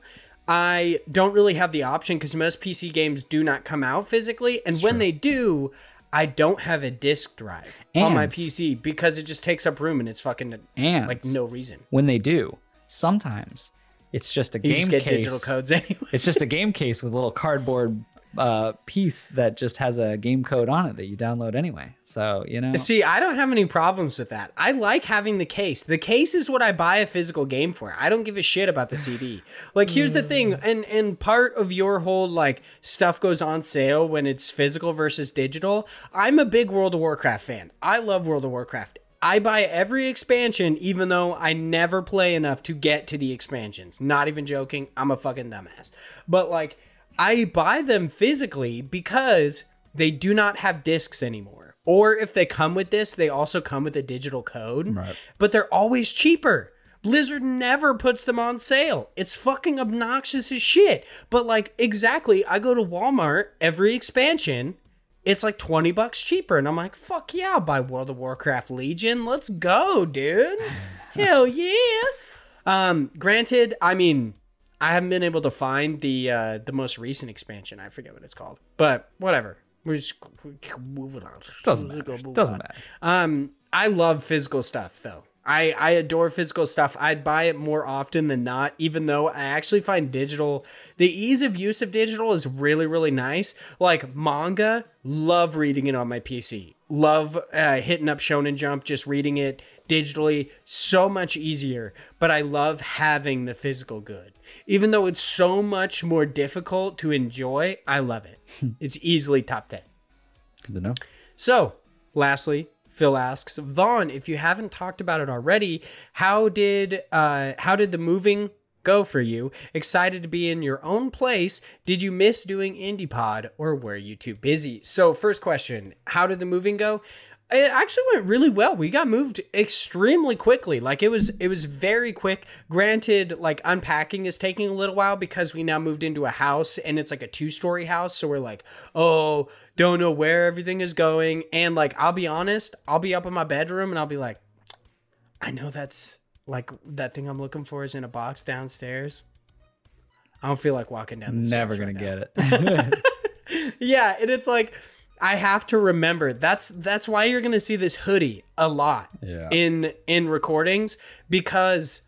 I don't really have the option because most PC games do not come out physically. And when they do, I don't have a disk drive on my PC because it just takes up room and it's fucking And like no reason. when they do, sometimes it's just a You game just get case. digital codes anyway. It's just a game case with a little cardboard uh, piece that just has a game code on it that you download anyway. So you know, See, I don't have any problems with that. I like having the case. The case is what I buy a physical game for. I don't give a shit about the CD. Like here's the thing, and and part of your whole like stuff goes on sale when it's physical versus digital. I'm a big World of Warcraft fan. I love World of Warcraft. I buy every expansion even though I never play enough to get to the expansions. Not even joking. I'm a fucking dumbass. But like I buy them physically because they do not have discs anymore. Or if they come with this, they also come with a digital code. But they're always cheaper. Blizzard never puts them on sale. It's fucking obnoxious as shit. But like exactly, I go to Walmart every expansion. It's like 20 bucks cheaper. And I'm like, fuck yeah, I'll buy World of Warcraft Legion. Let's go, dude. Hell yeah. Um, granted, I mean, I haven't been able to find the uh, the most recent expansion. I forget what it's called, but whatever. We're just moving on. doesn't matter. Doesn't matter. Um, I love physical stuff though. I I adore physical stuff. I'd buy it more often than not, even though I actually find digital the ease of use of digital is really really nice. Like manga, love reading it on my PC. Love uh, hitting up Shonen Jump, just reading it digitally, so much easier. But I love having the physical good. Even though it's so much more difficult to enjoy, I love it. it's easily top 10. Good to know. So, lastly, Phil asks Vaughn, if you haven't talked about it already, how did uh, how did the moving go for you? Excited to be in your own place? Did you miss doing IndiePod, or were you too busy? So, first question: How did the moving go? It actually went really well. We got moved extremely quickly. Like it was it was very quick. Granted, like unpacking is taking a little while because we now moved into a house and it's like a two-story house, so we're like, "Oh, don't know where everything is going." And like I'll be honest, I'll be up in my bedroom and I'll be like, "I know that's like that thing I'm looking for is in a box downstairs." I don't feel like walking down the Never gonna right now. get it. Yeah, and it's like I have to remember that's that's why you're gonna see this hoodie a lot Yeah. in in recordings because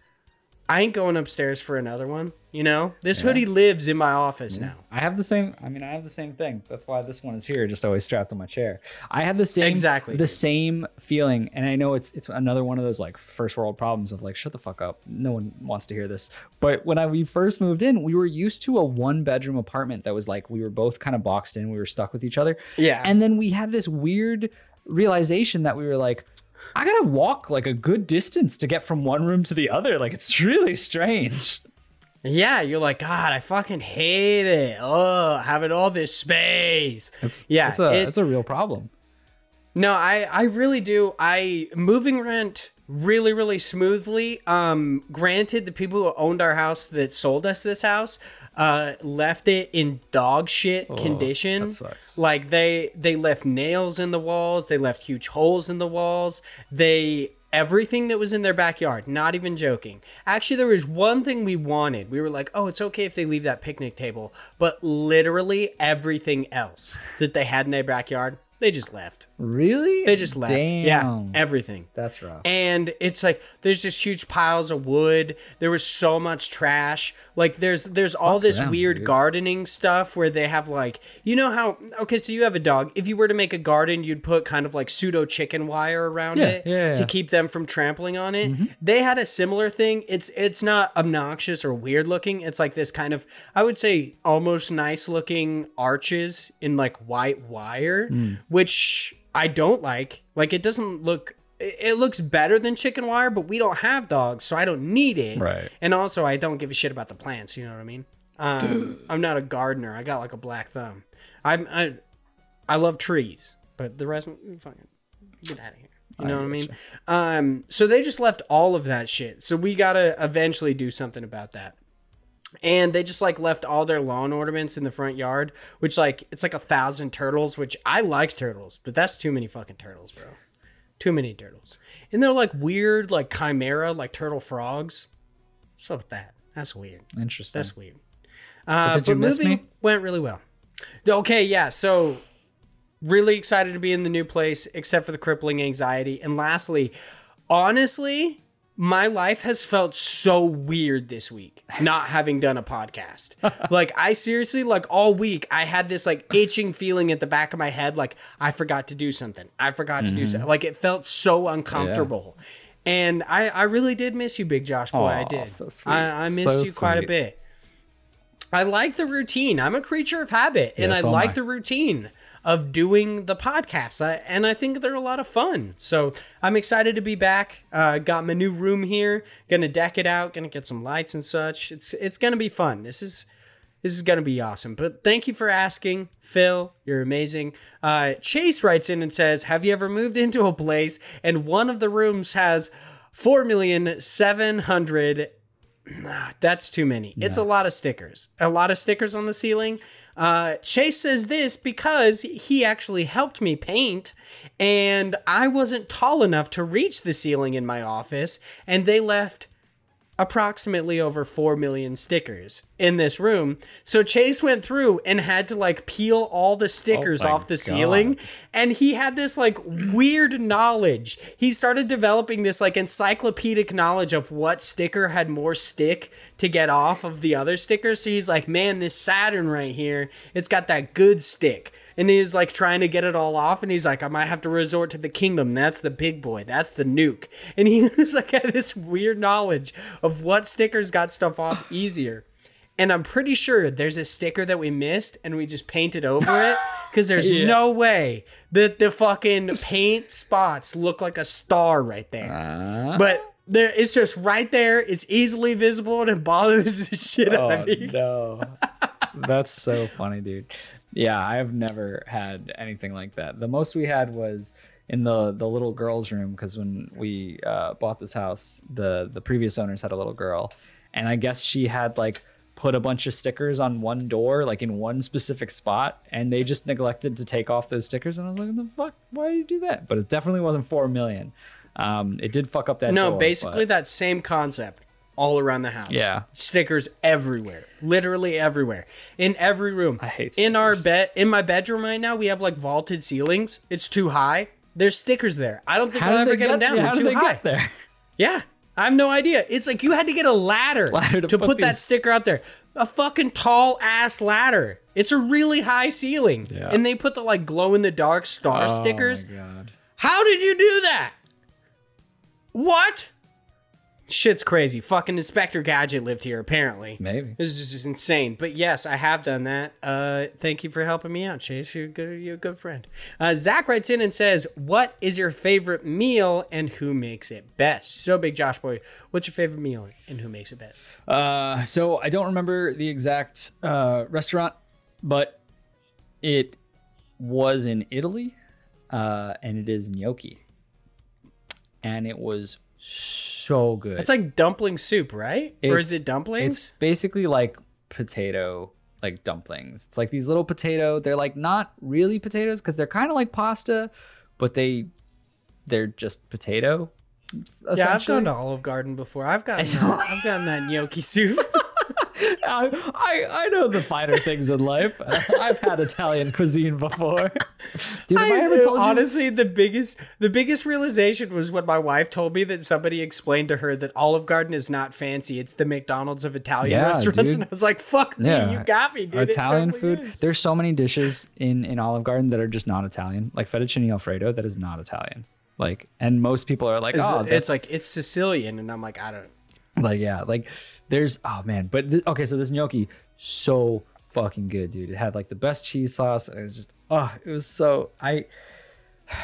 I ain't going upstairs for another one. You know, this hoodie lives in my office mm-hmm. now. I have the same. I mean, I have the same thing. That's why this one is here, just always strapped on my chair. I have the same Exactly, the same feeling, and I know it's it's another one of those like first world problems of like shut the fuck up. No one wants to hear this. But when I we first moved in, we were used to a one bedroom apartment that was like we were both kind of boxed in. We were stuck with each other. Yeah. and then we had this weird realization that we were like. I gotta walk like a good distance to get from one room to the other. Like it's really strange. Yeah, you're like, God, I fucking hate it. Oh, having all this space. It's, yeah, it's a it- it's a real problem. No, I I really do. I moving rent really really smoothly. Um granted the people who owned our house that sold us this house uh left it in dog shit condition. Oh, that sucks. Like they they left nails in the walls, they left huge holes in the walls. They everything that was in their backyard, not even joking. Actually there was one thing we wanted. We were like, "Oh, it's okay if they leave that picnic table." But literally everything else that they had in their backyard, they just left. Really? They just left. Yeah, everything. That's rough. And it's like there's just huge piles of wood. There was so much trash. Like there's there's all this them, weird dude. gardening stuff where they have like you know how okay so you have a dog. If you were to make a garden, you'd put kind of like pseudo chicken wire around Yeah, it yeah, yeah. to keep them from trampling on it. Mm-hmm. They had a similar thing. It's it's not obnoxious or weird looking. It's like this kind of I would say almost nice looking arches in like white wire, mm. which I don't like. Like it doesn't look it it looks better than chicken wire, but we don't have dogs, so I don't need it. Right. And also I don't give a shit about the plants, you know what I mean? Um, I'm not a gardener. I got like a black thumb. I'm I I love trees, but the rest mm, fucking get out of here. You know what I mean? Um, so they just left all of that shit. So we gotta eventually do something about that. And they just like left all their lawn ornaments in the front yard, which like it's like a thousand turtles, which I like turtles, but that's too many fucking turtles, bro. Too many turtles. And they're like weird, like chimera, like turtle frogs. What's up with that? That's weird. Interesting. That's weird. Uh, did you miss moving me? Went really well. Okay, yeah. So really excited to be in the new place, except for the crippling anxiety. And lastly, honestly, my life has felt so weird this week not having done a podcast. like I seriously like all week I had this like itching feeling at the back of my head like I forgot to do something. I forgot to do Mm-hmm. something. Like it felt so uncomfortable. And I I really did miss you big Josh boy. I did. so. I I missed So you quite a bit. I like the routine. I'm a creature of habit, and Yeah, I so am like I. the routine of doing the podcast. I, and I think they're a lot of fun. So I'm excited to be back. Uh, got my new room here. Gonna deck it out. Gonna get some lights and such. It's it's gonna be fun. This is this is gonna be awesome. But thank you for asking, Phil. You're amazing. Uh, Chase writes in and says, "Have you ever moved into a place and one of the rooms has four million seven hundred that's too many. It's a lot of stickers. A lot of stickers on the ceiling. Uh, Chase says this because he actually helped me paint, and I wasn't tall enough to reach the ceiling in my office, and they left approximately over 4 million stickers in this room. So Chase went through and had to like peel all the stickers Oh off the ceiling and he had this like weird knowledge. He started developing this like encyclopedic knowledge of what sticker had more stick to get off of the other stickers. So he's like, "Man, this Saturn right here, it's got that good stick." And he's like trying to get it all off, and he's like, I might have to resort to the kingdom. That's the big boy. That's the nuke. And he was like I had this weird knowledge of what stickers got stuff off easier. And I'm pretty sure there's a sticker that we missed and we just painted over it because there's no way that the fucking paint spots look like a star right there. Uh-huh. but there, it's just right there. It's easily visible and it bothers the shit out Oh of me. no, that's so funny, dude. Yeah, I have never had anything like that. The most we had was in the the little girl's room because when we uh, bought this house, the the previous owners had a little girl, and I guess she had like put a bunch of stickers on one door, like in one specific spot, and they just neglected to take off those stickers. And I was like, the fuck? Why did you do that?" But it definitely wasn't four million. Um, it did fuck up that. No, door, basically but- that same concept all around the house. Yeah. Stickers everywhere. Literally everywhere. In every room. I hate In our bed in my bedroom right now, we have like vaulted ceilings. It's too high. There's stickers there. I don't think How I'll ever they get, them down. They're how too they high. get there? Yeah. I have no idea. It's like you had to get a ladder, Ladder to, to put, that sticker out there. A fucking tall ass ladder. It's a really high ceiling. Yeah. And they put the like glow in the dark star Oh stickers. my god. How did you do that? What? Shit's crazy. Fucking Inspector Gadget lived here, apparently. Maybe. This is just insane. But yes, I have done that. Uh, thank you for helping me out, Chase. You're, good, you're a good friend. Uh, Zach writes in and says, What is your favorite meal and who makes it best? So, Big Josh Boy, what's your favorite meal and who makes it best? Uh, so I don't remember the exact uh, restaurant, but it was in Italy, uh, and it is gnocchi, and it was so good. It's like dumpling soup, right? or is it dumplings? It's basically like potato like dumplings. It's like these little potato. They're like not really potatoes because they're kind of like pasta, but they they're just potato. yeah, I've gone to Olive Garden before. I've gotten that, I've gotten that gnocchi soup. I, I I know the finer things in life. I've had Italian cuisine before. Dude, have I, ever told you? honestly the biggest the biggest realization was when my wife told me that somebody explained to her that Olive Garden is not fancy. It's the McDonald's of Italian Yeah, restaurants, dude. and I was like, "Fuck me, Yeah. you got me, dude." Italian totally food. is. There's so many dishes in in Olive Garden that are just not Italian, like fettuccine alfredo. That is not Italian. Like, and most people are like, It's, oh, it's that's like it's Sicilian, and I'm like, I don't. Like yeah like there's oh man but th- okay so this gnocchi so fucking good dude. It had like the best cheese sauce and it was just oh it was so i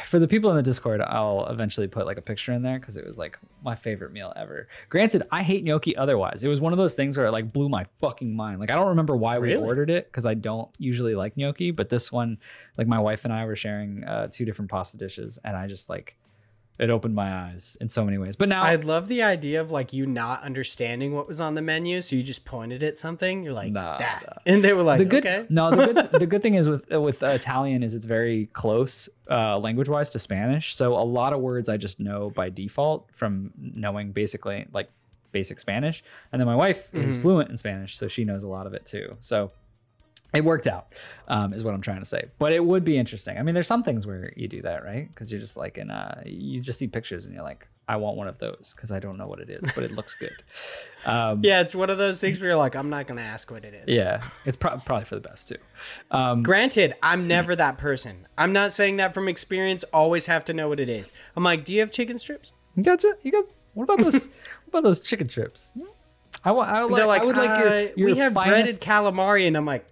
for the people in the discord i'll eventually put like a picture in there because it was like my favorite meal ever. Granted i hate gnocchi otherwise. It was one of those things where it like blew my fucking mind. Like i don't remember why we ordered it because i don't usually like gnocchi but this one like my wife and i were sharing uh, two different pasta dishes and i just like it opened my eyes in so many ways but now I love the idea of like you not understanding what was on the menu, so you just pointed at something. You're like, Nah, that, nah. and they were like, the good okay. no the good the good thing is with with uh, Italian is it's very close uh, language wise to Spanish. So a lot of words I just know by default from knowing basically like basic Spanish, and then my wife Mm-hmm. is fluent in Spanish, so she knows a lot of it too. So it worked out, um, is what I'm trying to say. But it would be interesting. I mean, there's some things where you do that, right? Because you're just like in uh, you just see pictures and you're like, I want one of those because I don't know what it is, but it looks good. Um, Yeah, it's one of those things where you're like, I'm not gonna ask what it is. yeah, it's pro- probably for the best too. Um, Granted, I'm never that person. I'm not saying that from experience. Always have to know what it is. I'm like, do you have chicken strips? you got you got. What about those? what about those chicken strips? I want. Would like. They're like, I would like your, "Uh, your we have finest, breaded calamari, and I'm like,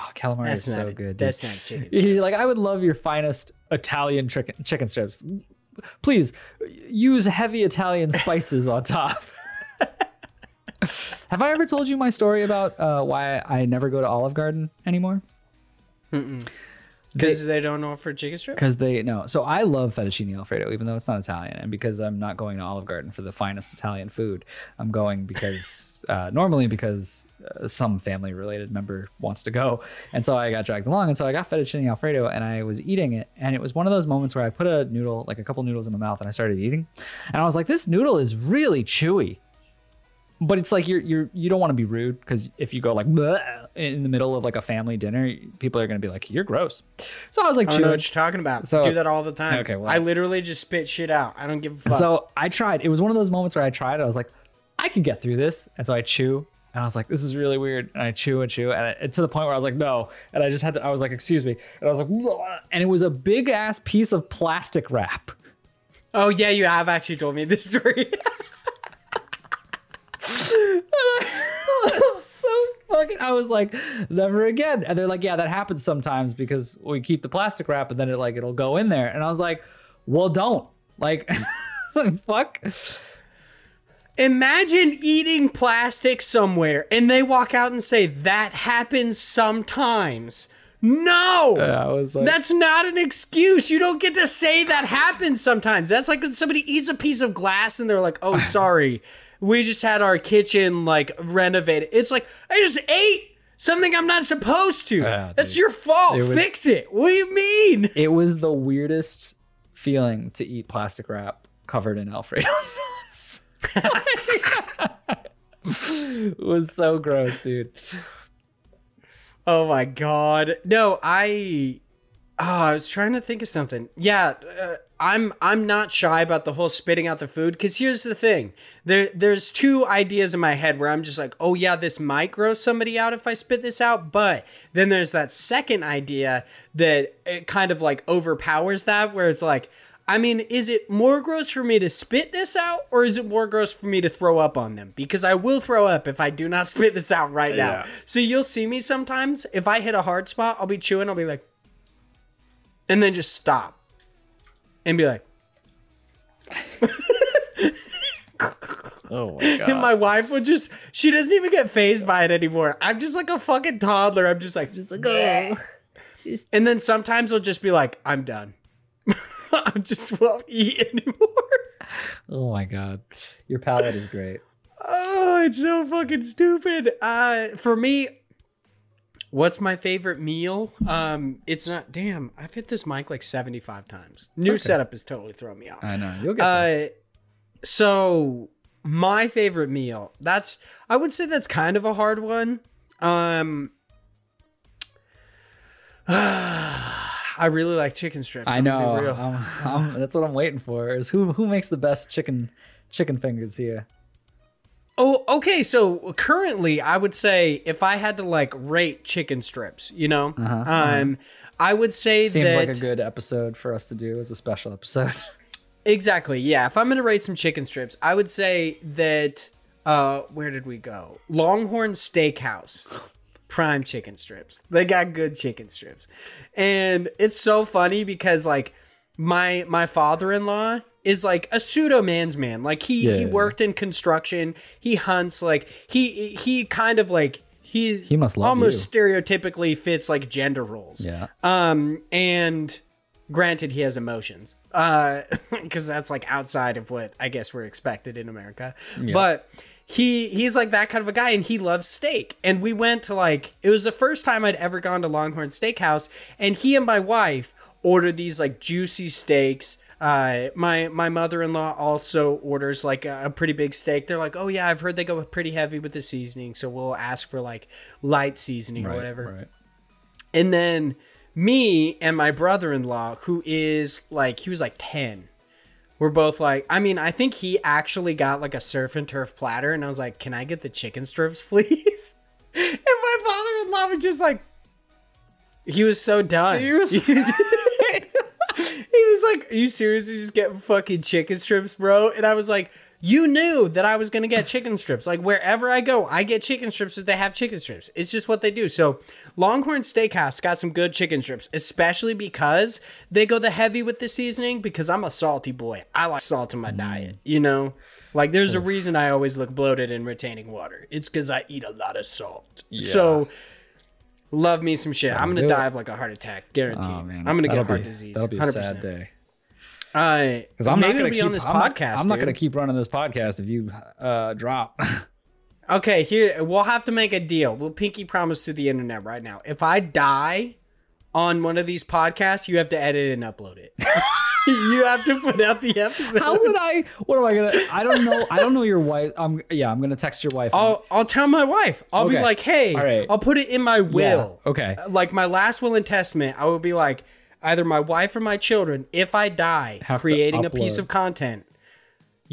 Oh, calamari That's is so it. good. Dude. That's not chicken You're like, I would love your finest Italian chicken chicken strips. Please use heavy Italian spices on top. Have I ever told you my story about uh, why I never go to Olive Garden anymore? Because they, don't offer chicken strips. Because they no. So I love fettuccine alfredo, even though it's not Italian, and because I'm not going to Olive Garden for the finest Italian food, I'm going because uh, normally because uh, some family related member wants to go, and so I got dragged along, and so I got fettuccine alfredo, and I was eating it, and it was one of those moments where I put a noodle, like a couple noodles in my mouth, and I started eating, and I was like, this noodle is really chewy. But it's like you're you're you don't want to be rude because if you go like in the middle of like a family dinner, people are gonna be like you're gross. So I was like I don't know what you're talking about. So- do that all the time. Okay, well- I literally just spit shit out. I don't give a fuck. So I tried. It was one of those moments where I tried. I was like, I could get through this, and so I chew, and I was like, this is really weird, and I chew and chew, and it, to the point where I was like, no, and I just had to. I was like, excuse me, and I was like, "Blah," and it was a big ass piece of plastic wrap. oh yeah, you have actually told me this story. so fucking. I was like, never again. And they're like, yeah, that happens sometimes because we keep the plastic wrap, and then it like it'll go in there, and I was like, well, don't like, fuck. Imagine eating plastic somewhere and they walk out and say that happens sometimes. No. I was like, That's not an excuse. You don't get to say that happens sometimes. That's like when somebody eats a piece of glass and they're like, "Oh, sorry. We just had our kitchen like renovated." It's like, "I just ate something I'm not supposed to." That's dude. your fault. It was- Fix it. What do you mean? it was the weirdest feeling to eat plastic wrap covered in Alfredo sauce. it was so gross, dude. Oh my god. No, I oh, I was trying to think of something. Yeah, uh, I'm I'm not shy about the whole spitting out the food cuz here's the thing. There there's two ideas in my head where I'm just like, "Oh yeah, this might gross somebody out if I spit this out." But then there's that second idea that it kind of like overpowers that where it's like I mean, is it more gross for me to spit this out or is it more gross for me to throw up on them? Because I will throw up if I do not spit this out right now. Yeah. So you'll see me sometimes. If I hit a hard spot, I'll be chewing, I'll be like, and then just stop and be like, Oh my god. and my wife would just, she doesn't even get phased by it anymore. I'm just like a fucking toddler. I'm just like, just like, oh. And then sometimes I'll just be like, I'm done. I just won't eat anymore. Oh my god. Your palate is great. Oh, it's so fucking stupid. Uh, for me, what's my favorite meal? Um, it's not. Damn, I've hit this mic like seventy five times. New okay. setup is totally throwing me off. I know. You'll get. Uh, so my favorite meal. That's I would say that's kind of a hard one. Um, I really like chicken strips. I know. I'm- I'm- that's what I'm waiting for. Is who who makes the best chicken chicken fingers here? Oh, okay. So currently, I would say if I had to like rate chicken strips, you know, um, I would say Uh-huh, Seems that like a good episode for us to do as a special episode. exactly. Yeah, if I'm gonna rate some chicken strips, I would say that. Uh, where did we go? Longhorn Steakhouse, prime chicken strips. They got good chicken strips, and it's so funny because like my my father in law is like a pseudo man's man. Like he he worked in construction. He hunts. Like he he kind of like he He must love almost stereotypically fits like gender roles. Yeah. Um and granted he has emotions. Uh because that's like outside of what I guess we're expected in America. Yeah. But he he's like that kind of a guy and he loves steak. And we went to like it was the first time I'd ever gone to Longhorn Steakhouse and he and my wife ordered these like juicy steaks. Uh, my my mother in law also orders like a, a pretty big steak. They're like, oh yeah, I've heard they go pretty heavy with the seasoning, so we'll ask for like light seasoning or whatever. Right. And then me and my brother in law, who is like, he was like 10, we're both like, I mean, I think he actually got like a surf and turf platter, and I was like, "Can I get the chicken strips, please?" And my father-in-law was just like, he was so done. He was, was like, "Are you seriously just getting fucking chicken strips, bro?" And I was like, "You knew that I was gonna get chicken strips. Like wherever I go, I get chicken strips if they have chicken strips. It's just what they do." So Longhorn Steakhouse got some good chicken strips, especially because they go the heavy with the seasoning. Because I'm a salty boy, I like salt in my mm. diet. You know, like there's a reason I always look bloated and retaining water. It's because I eat a lot of salt. So. Love me some shit. I'm gonna die it. of like a heart attack, guaranteed. Oh man, I'm gonna get heart be- disease. That'll be a 100%. sad day. Uh, Because I'm maybe not gonna be keep on this I'm not- podcast. I'm not gonna keep running this podcast if you uh, drop. Okay, here we'll have to make a deal. We'll pinky promise to the internet right now. If I die on one of these podcasts, you have to edit and upload it. you have to put out the episode. How would I? What am I gonna? I don't know. I don't know your wife. I'm yeah. I'm gonna text your wife. I'll I'll tell my wife. I'll be like, hey, All right. I'll put it in my will. okay. Uh, Like my last will and testament, I will be like, either my wife or my children, if I die Have creating a piece of content,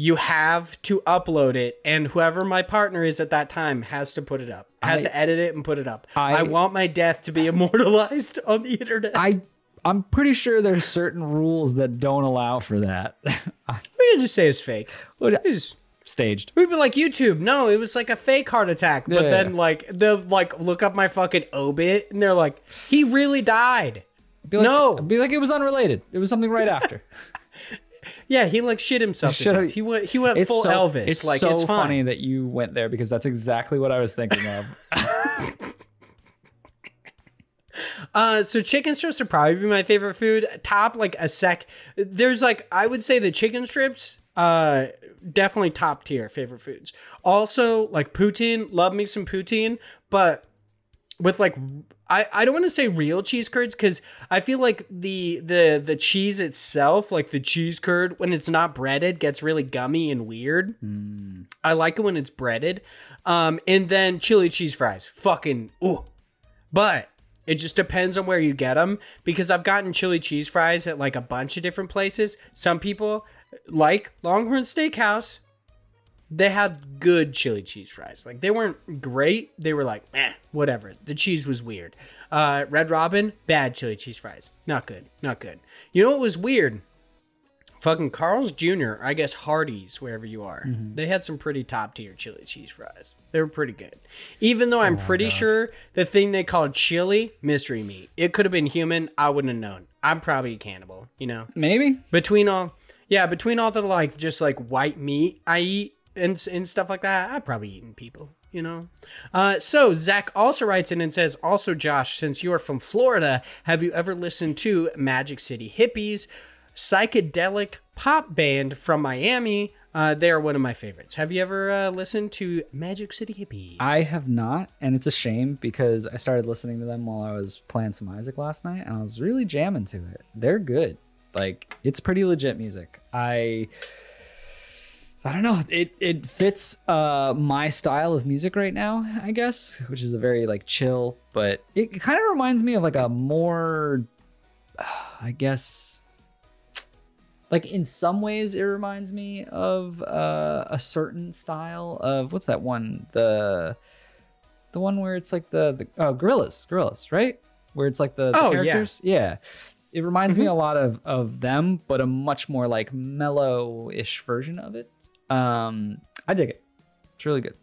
you have to upload it, and whoever my partner is at that time has to put it up. Has I- to edit it and put it up. I, I- want my death to be immortalized on the internet. I I'm pretty sure there's certain rules that don't allow for that. we can just say it's fake. It's- Staged. We'd be like YouTube. No, it was like a fake heart attack. But Yeah. then like they'll like look up my fucking obit and they're like, he really died. Be like, No. be like it was unrelated. It was something right after. Yeah, he like shit himself. to Shut up. He went he went It's full so, Elvis. It's like so it's funny that you went there because that's exactly what I was thinking of. Uh, so chicken strips would probably be my favorite food. Top like a sec. There's like I would say the chicken strips. Uh, definitely top tier favorite foods. Also like poutine. Love me some poutine, but with like I, I don't want to say real cheese curds because I feel like the the the cheese itself, like the cheese curd, when it's not breaded, gets really gummy and weird. I like it when it's breaded. Um, and then chili cheese fries, fucking ooh. But it just depends on where you get them because I've gotten chili cheese fries at like a bunch of different places. Some people like Longhorn Steakhouse. They had good chili cheese fries. Like they weren't great. They were like, eh, whatever. The cheese was weird. Uh, Red Robin, bad chili cheese fries. Not good. Not good. You know what was weird? Fucking Carl's Jr., I guess Hardee's, wherever you are. They had some pretty top tier chili cheese fries. They were pretty good. Even though I'm pretty sure the thing they called chili, mystery meat. It could have been human. I wouldn't have known. I'm probably a cannibal, you know? Maybe. between all yeah between all the like just like white meat i eat and, and stuff like that i've probably eaten people you know uh, so zach also writes in and says also josh since you are from florida have you ever listened to magic city hippies psychedelic pop band from miami uh, they are one of my favorites have you ever uh, listened to magic city hippies I have not, and it's a shame because I started listening to them while I was playing some Isaac last night, and I was really jamming to it. They're good. Like it's pretty legit music. I I don't know. It it fits uh my style of music right now, I guess, which is a very like chill, but it kind of reminds me of like a more I guess like in some ways it reminds me of uh, a certain style of what's that one the the one where it's like the the oh Gorillaz Gorillaz right where it's like the, the Oh, yeah. characters yeah. it reminds me a lot of of them but a much more like mellow-ish version of it um i dig it it's really good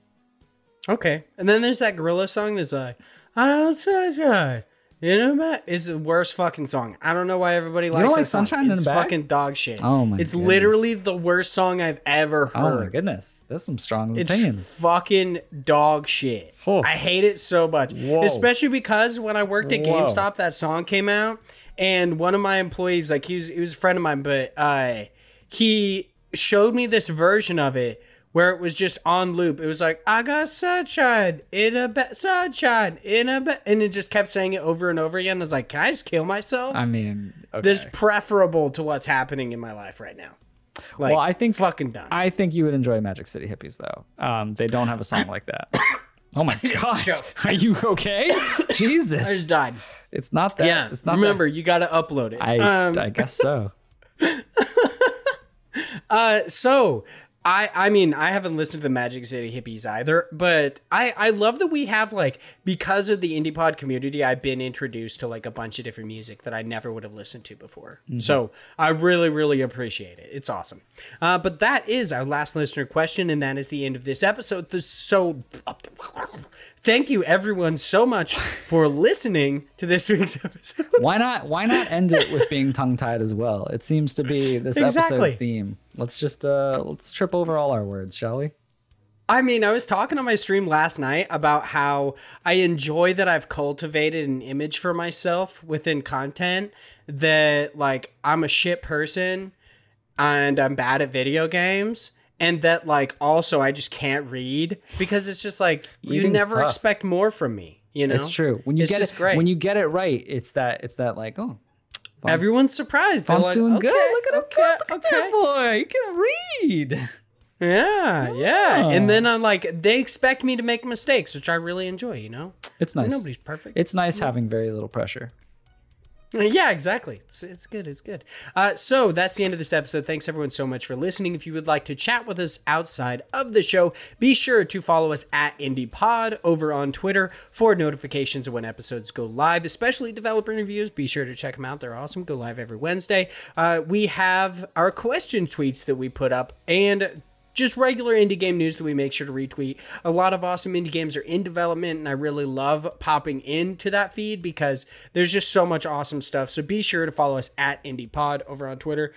Okay. And then there's that gorilla song that's like, outside, in a bag. It's the worst fucking song. I don't know why everybody likes that like song. Sunshine in it's fucking dog shit. Oh my It's goodness. literally the worst song I've ever heard. oh my goodness that's some strong it's opinions fucking dog shit. Oh. I hate it so much. Whoa. Especially because when I worked at Whoa. GameStop, that song came out, and one of my employees, like he was, he was a friend of mine, but uh, he showed me this version of it where it was just on loop. It was like, I got sunshine in a bed, sunshine in a bed, and it just kept saying it over and over again. I was like, can I just kill myself? i mean okay. This is preferable to what's happening in my life right now. Like, well i think fucking done. i think you would enjoy magic city hippies though um they don't have a song like that oh my gosh are you okay Jesus, I just died. it's not that Yeah. it's not that- Remember, you got to upload it. I, um, I guess so. Uh, so I I mean I haven't listened to the Magic City Hippies either, but I I love that we have like because of the indie pod community, I've been introduced to like a bunch of different music that I never would have listened to before. So I really really appreciate it. It's awesome. Uh, but that is our last listener question, and that is the end of this episode. So thank you everyone so much for listening to this week's episode. Why not? Why not end it with being tongue tied as well? It seems to be this Exactly. episode's theme. Let's just uh let's trip over all our words, shall we? I mean, I was talking on my stream last night about how I enjoy that I've cultivated an image for myself within content that like I'm a shit person and I'm bad at video games and that like also I just can't read because it's just like you never tough. expect more from me, you know? It's true. When you It's get it great. when you get it right, it's that it's that like, oh, Everyone's surprised. They're like, doing okay, good. Look at him okay, go. Look at okay. that boy. He can read. Yeah, yeah. And then I'm like, they expect me to make mistakes, which I really enjoy, you know? It's nice. Nobody's perfect. It's nice mm-hmm. having very little pressure. Yeah, exactly. It's, it's good. It's good. Uh, so that's the end of this episode. Thanks everyone so much for listening. If you would like to chat with us outside of the show, be sure to follow us at IndiePod over on Twitter for notifications of when episodes go live, especially developer interviews. Be sure to check them out. They're awesome. Go live every Wednesday. Uh, we have our question tweets that we put up and just regular indie game news that we make sure to retweet. A lot of awesome indie games are in development, and I really love popping into that feed because there's just so much awesome stuff. So be sure to follow us at IndiePod over on Twitter.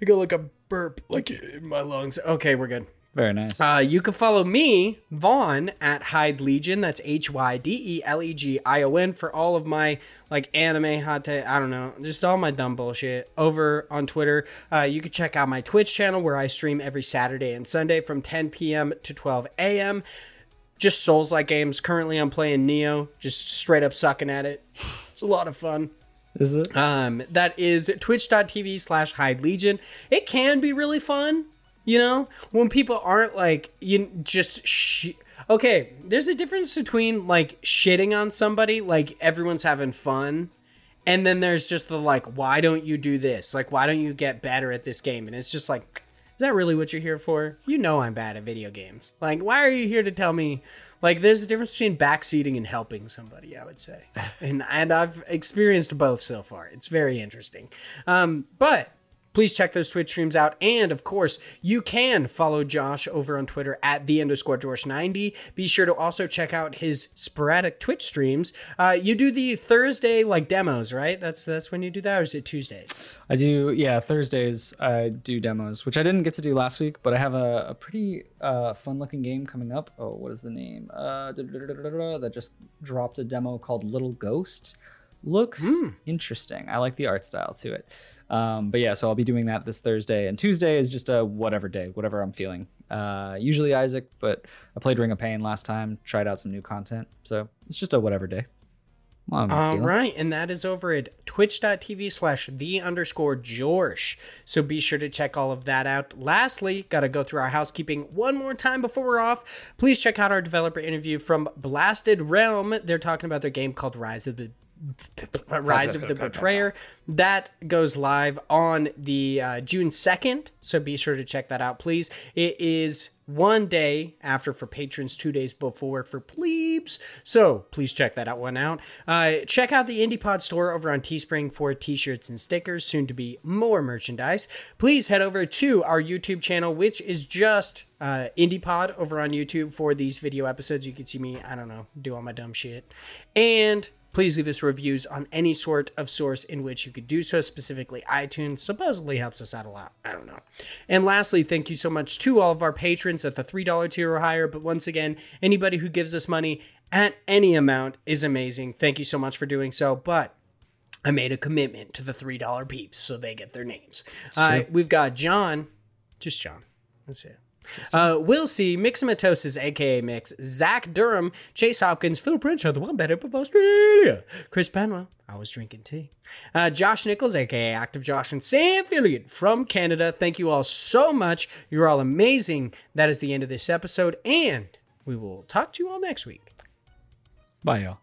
I go like a burp, like in my lungs. Okay, we're good. Very nice. Uh, you can follow me, Vaughn, at Hyde Legion. That's H Y D E L E G I O N for all of my like anime hot take. I don't know, just all my dumb bullshit over on Twitter. Uh, you can check out my Twitch channel where I stream every Saturday and Sunday from 10 p.m. to 12 a.m. Just Souls like games. Currently, I'm playing Nioh, just straight up sucking at it. It's a lot of fun. Is it? Um, that is twitch.tv slash Hyde Legion. It can be really fun, you know, when people aren't like, you just sh- okay. There's a difference between like shitting on somebody, like everyone's having fun, and then there's just the like, why don't you do this? Like, why don't you get better at this game? And it's just like, is that really what you're here for? You know I'm bad at video games. Like, why are you here to tell me? Like, there's a difference between backseating and helping somebody. I would say, and and I've experienced both so far. It's very interesting. Um, but please check those Twitch streams out. And of course, you can follow Josh over on Twitter at the underscore Josh90. Be sure to also check out his sporadic Twitch streams. Uh, you do the Thursday like demos, right? That's that's when you do that, or is it Tuesdays? I do, yeah. Thursdays I do demos, which I didn't get to do last week, but I have a, a pretty uh, fun-looking game coming up. Oh, what is the name? Uh, that just dropped a demo called Little Ghost. Looks interesting. I like the art style to it. Um, but yeah, so I'll be doing that this Thursday, and Tuesday is just a whatever day, whatever I'm feeling. Uh, usually Isaac, but I played Ring of Pain last time, tried out some new content, so it's just a whatever day. Well, I'm All feeling. right, and that is over at twitch.tv slash the underscore Jorsh. So be sure to check all of that out. Lastly, got to go through our housekeeping one more time before we're off. Please check out our developer interview from Blasted Realm. They're talking about their game called Rise of the Rise of the Betrayer. That goes live on the uh, June 2nd, so be sure to check that out, please. It is one day after for patrons, two days before for plebes. So please check that out one out. Uh, check out the IndiePod store over on Teespring for t-shirts and stickers, soon to be more merchandise. Please head over to our YouTube channel, which is just uh, IndiePod over on YouTube for these video episodes. You can see me, I don't know, do all my dumb shit. And please leave us reviews on any sort of source in which you could do so, specifically iTunes. Supposedly helps us out a lot. I don't know. And lastly, thank you so much to all of our patrons at the $3 tier or higher. But once again, anybody who gives us money at any amount is amazing. Thank you so much for doing so. But I made a commitment to the $3 peeps, so they get their names. Uh, we've got John, just John. That's it. Uh, Will C, Mixomatosis, aka Mix, Zach Durham, Chase Hopkins, Phil Pritchard, the one better of Australia, Chris Penwell, I was drinking tea, uh, Josh Nichols, aka Active Josh, and Sam Fillion from Canada. Thank you all so much. You're all amazing. That is the end of this episode, and we will talk to you all next week. Bye, y'all.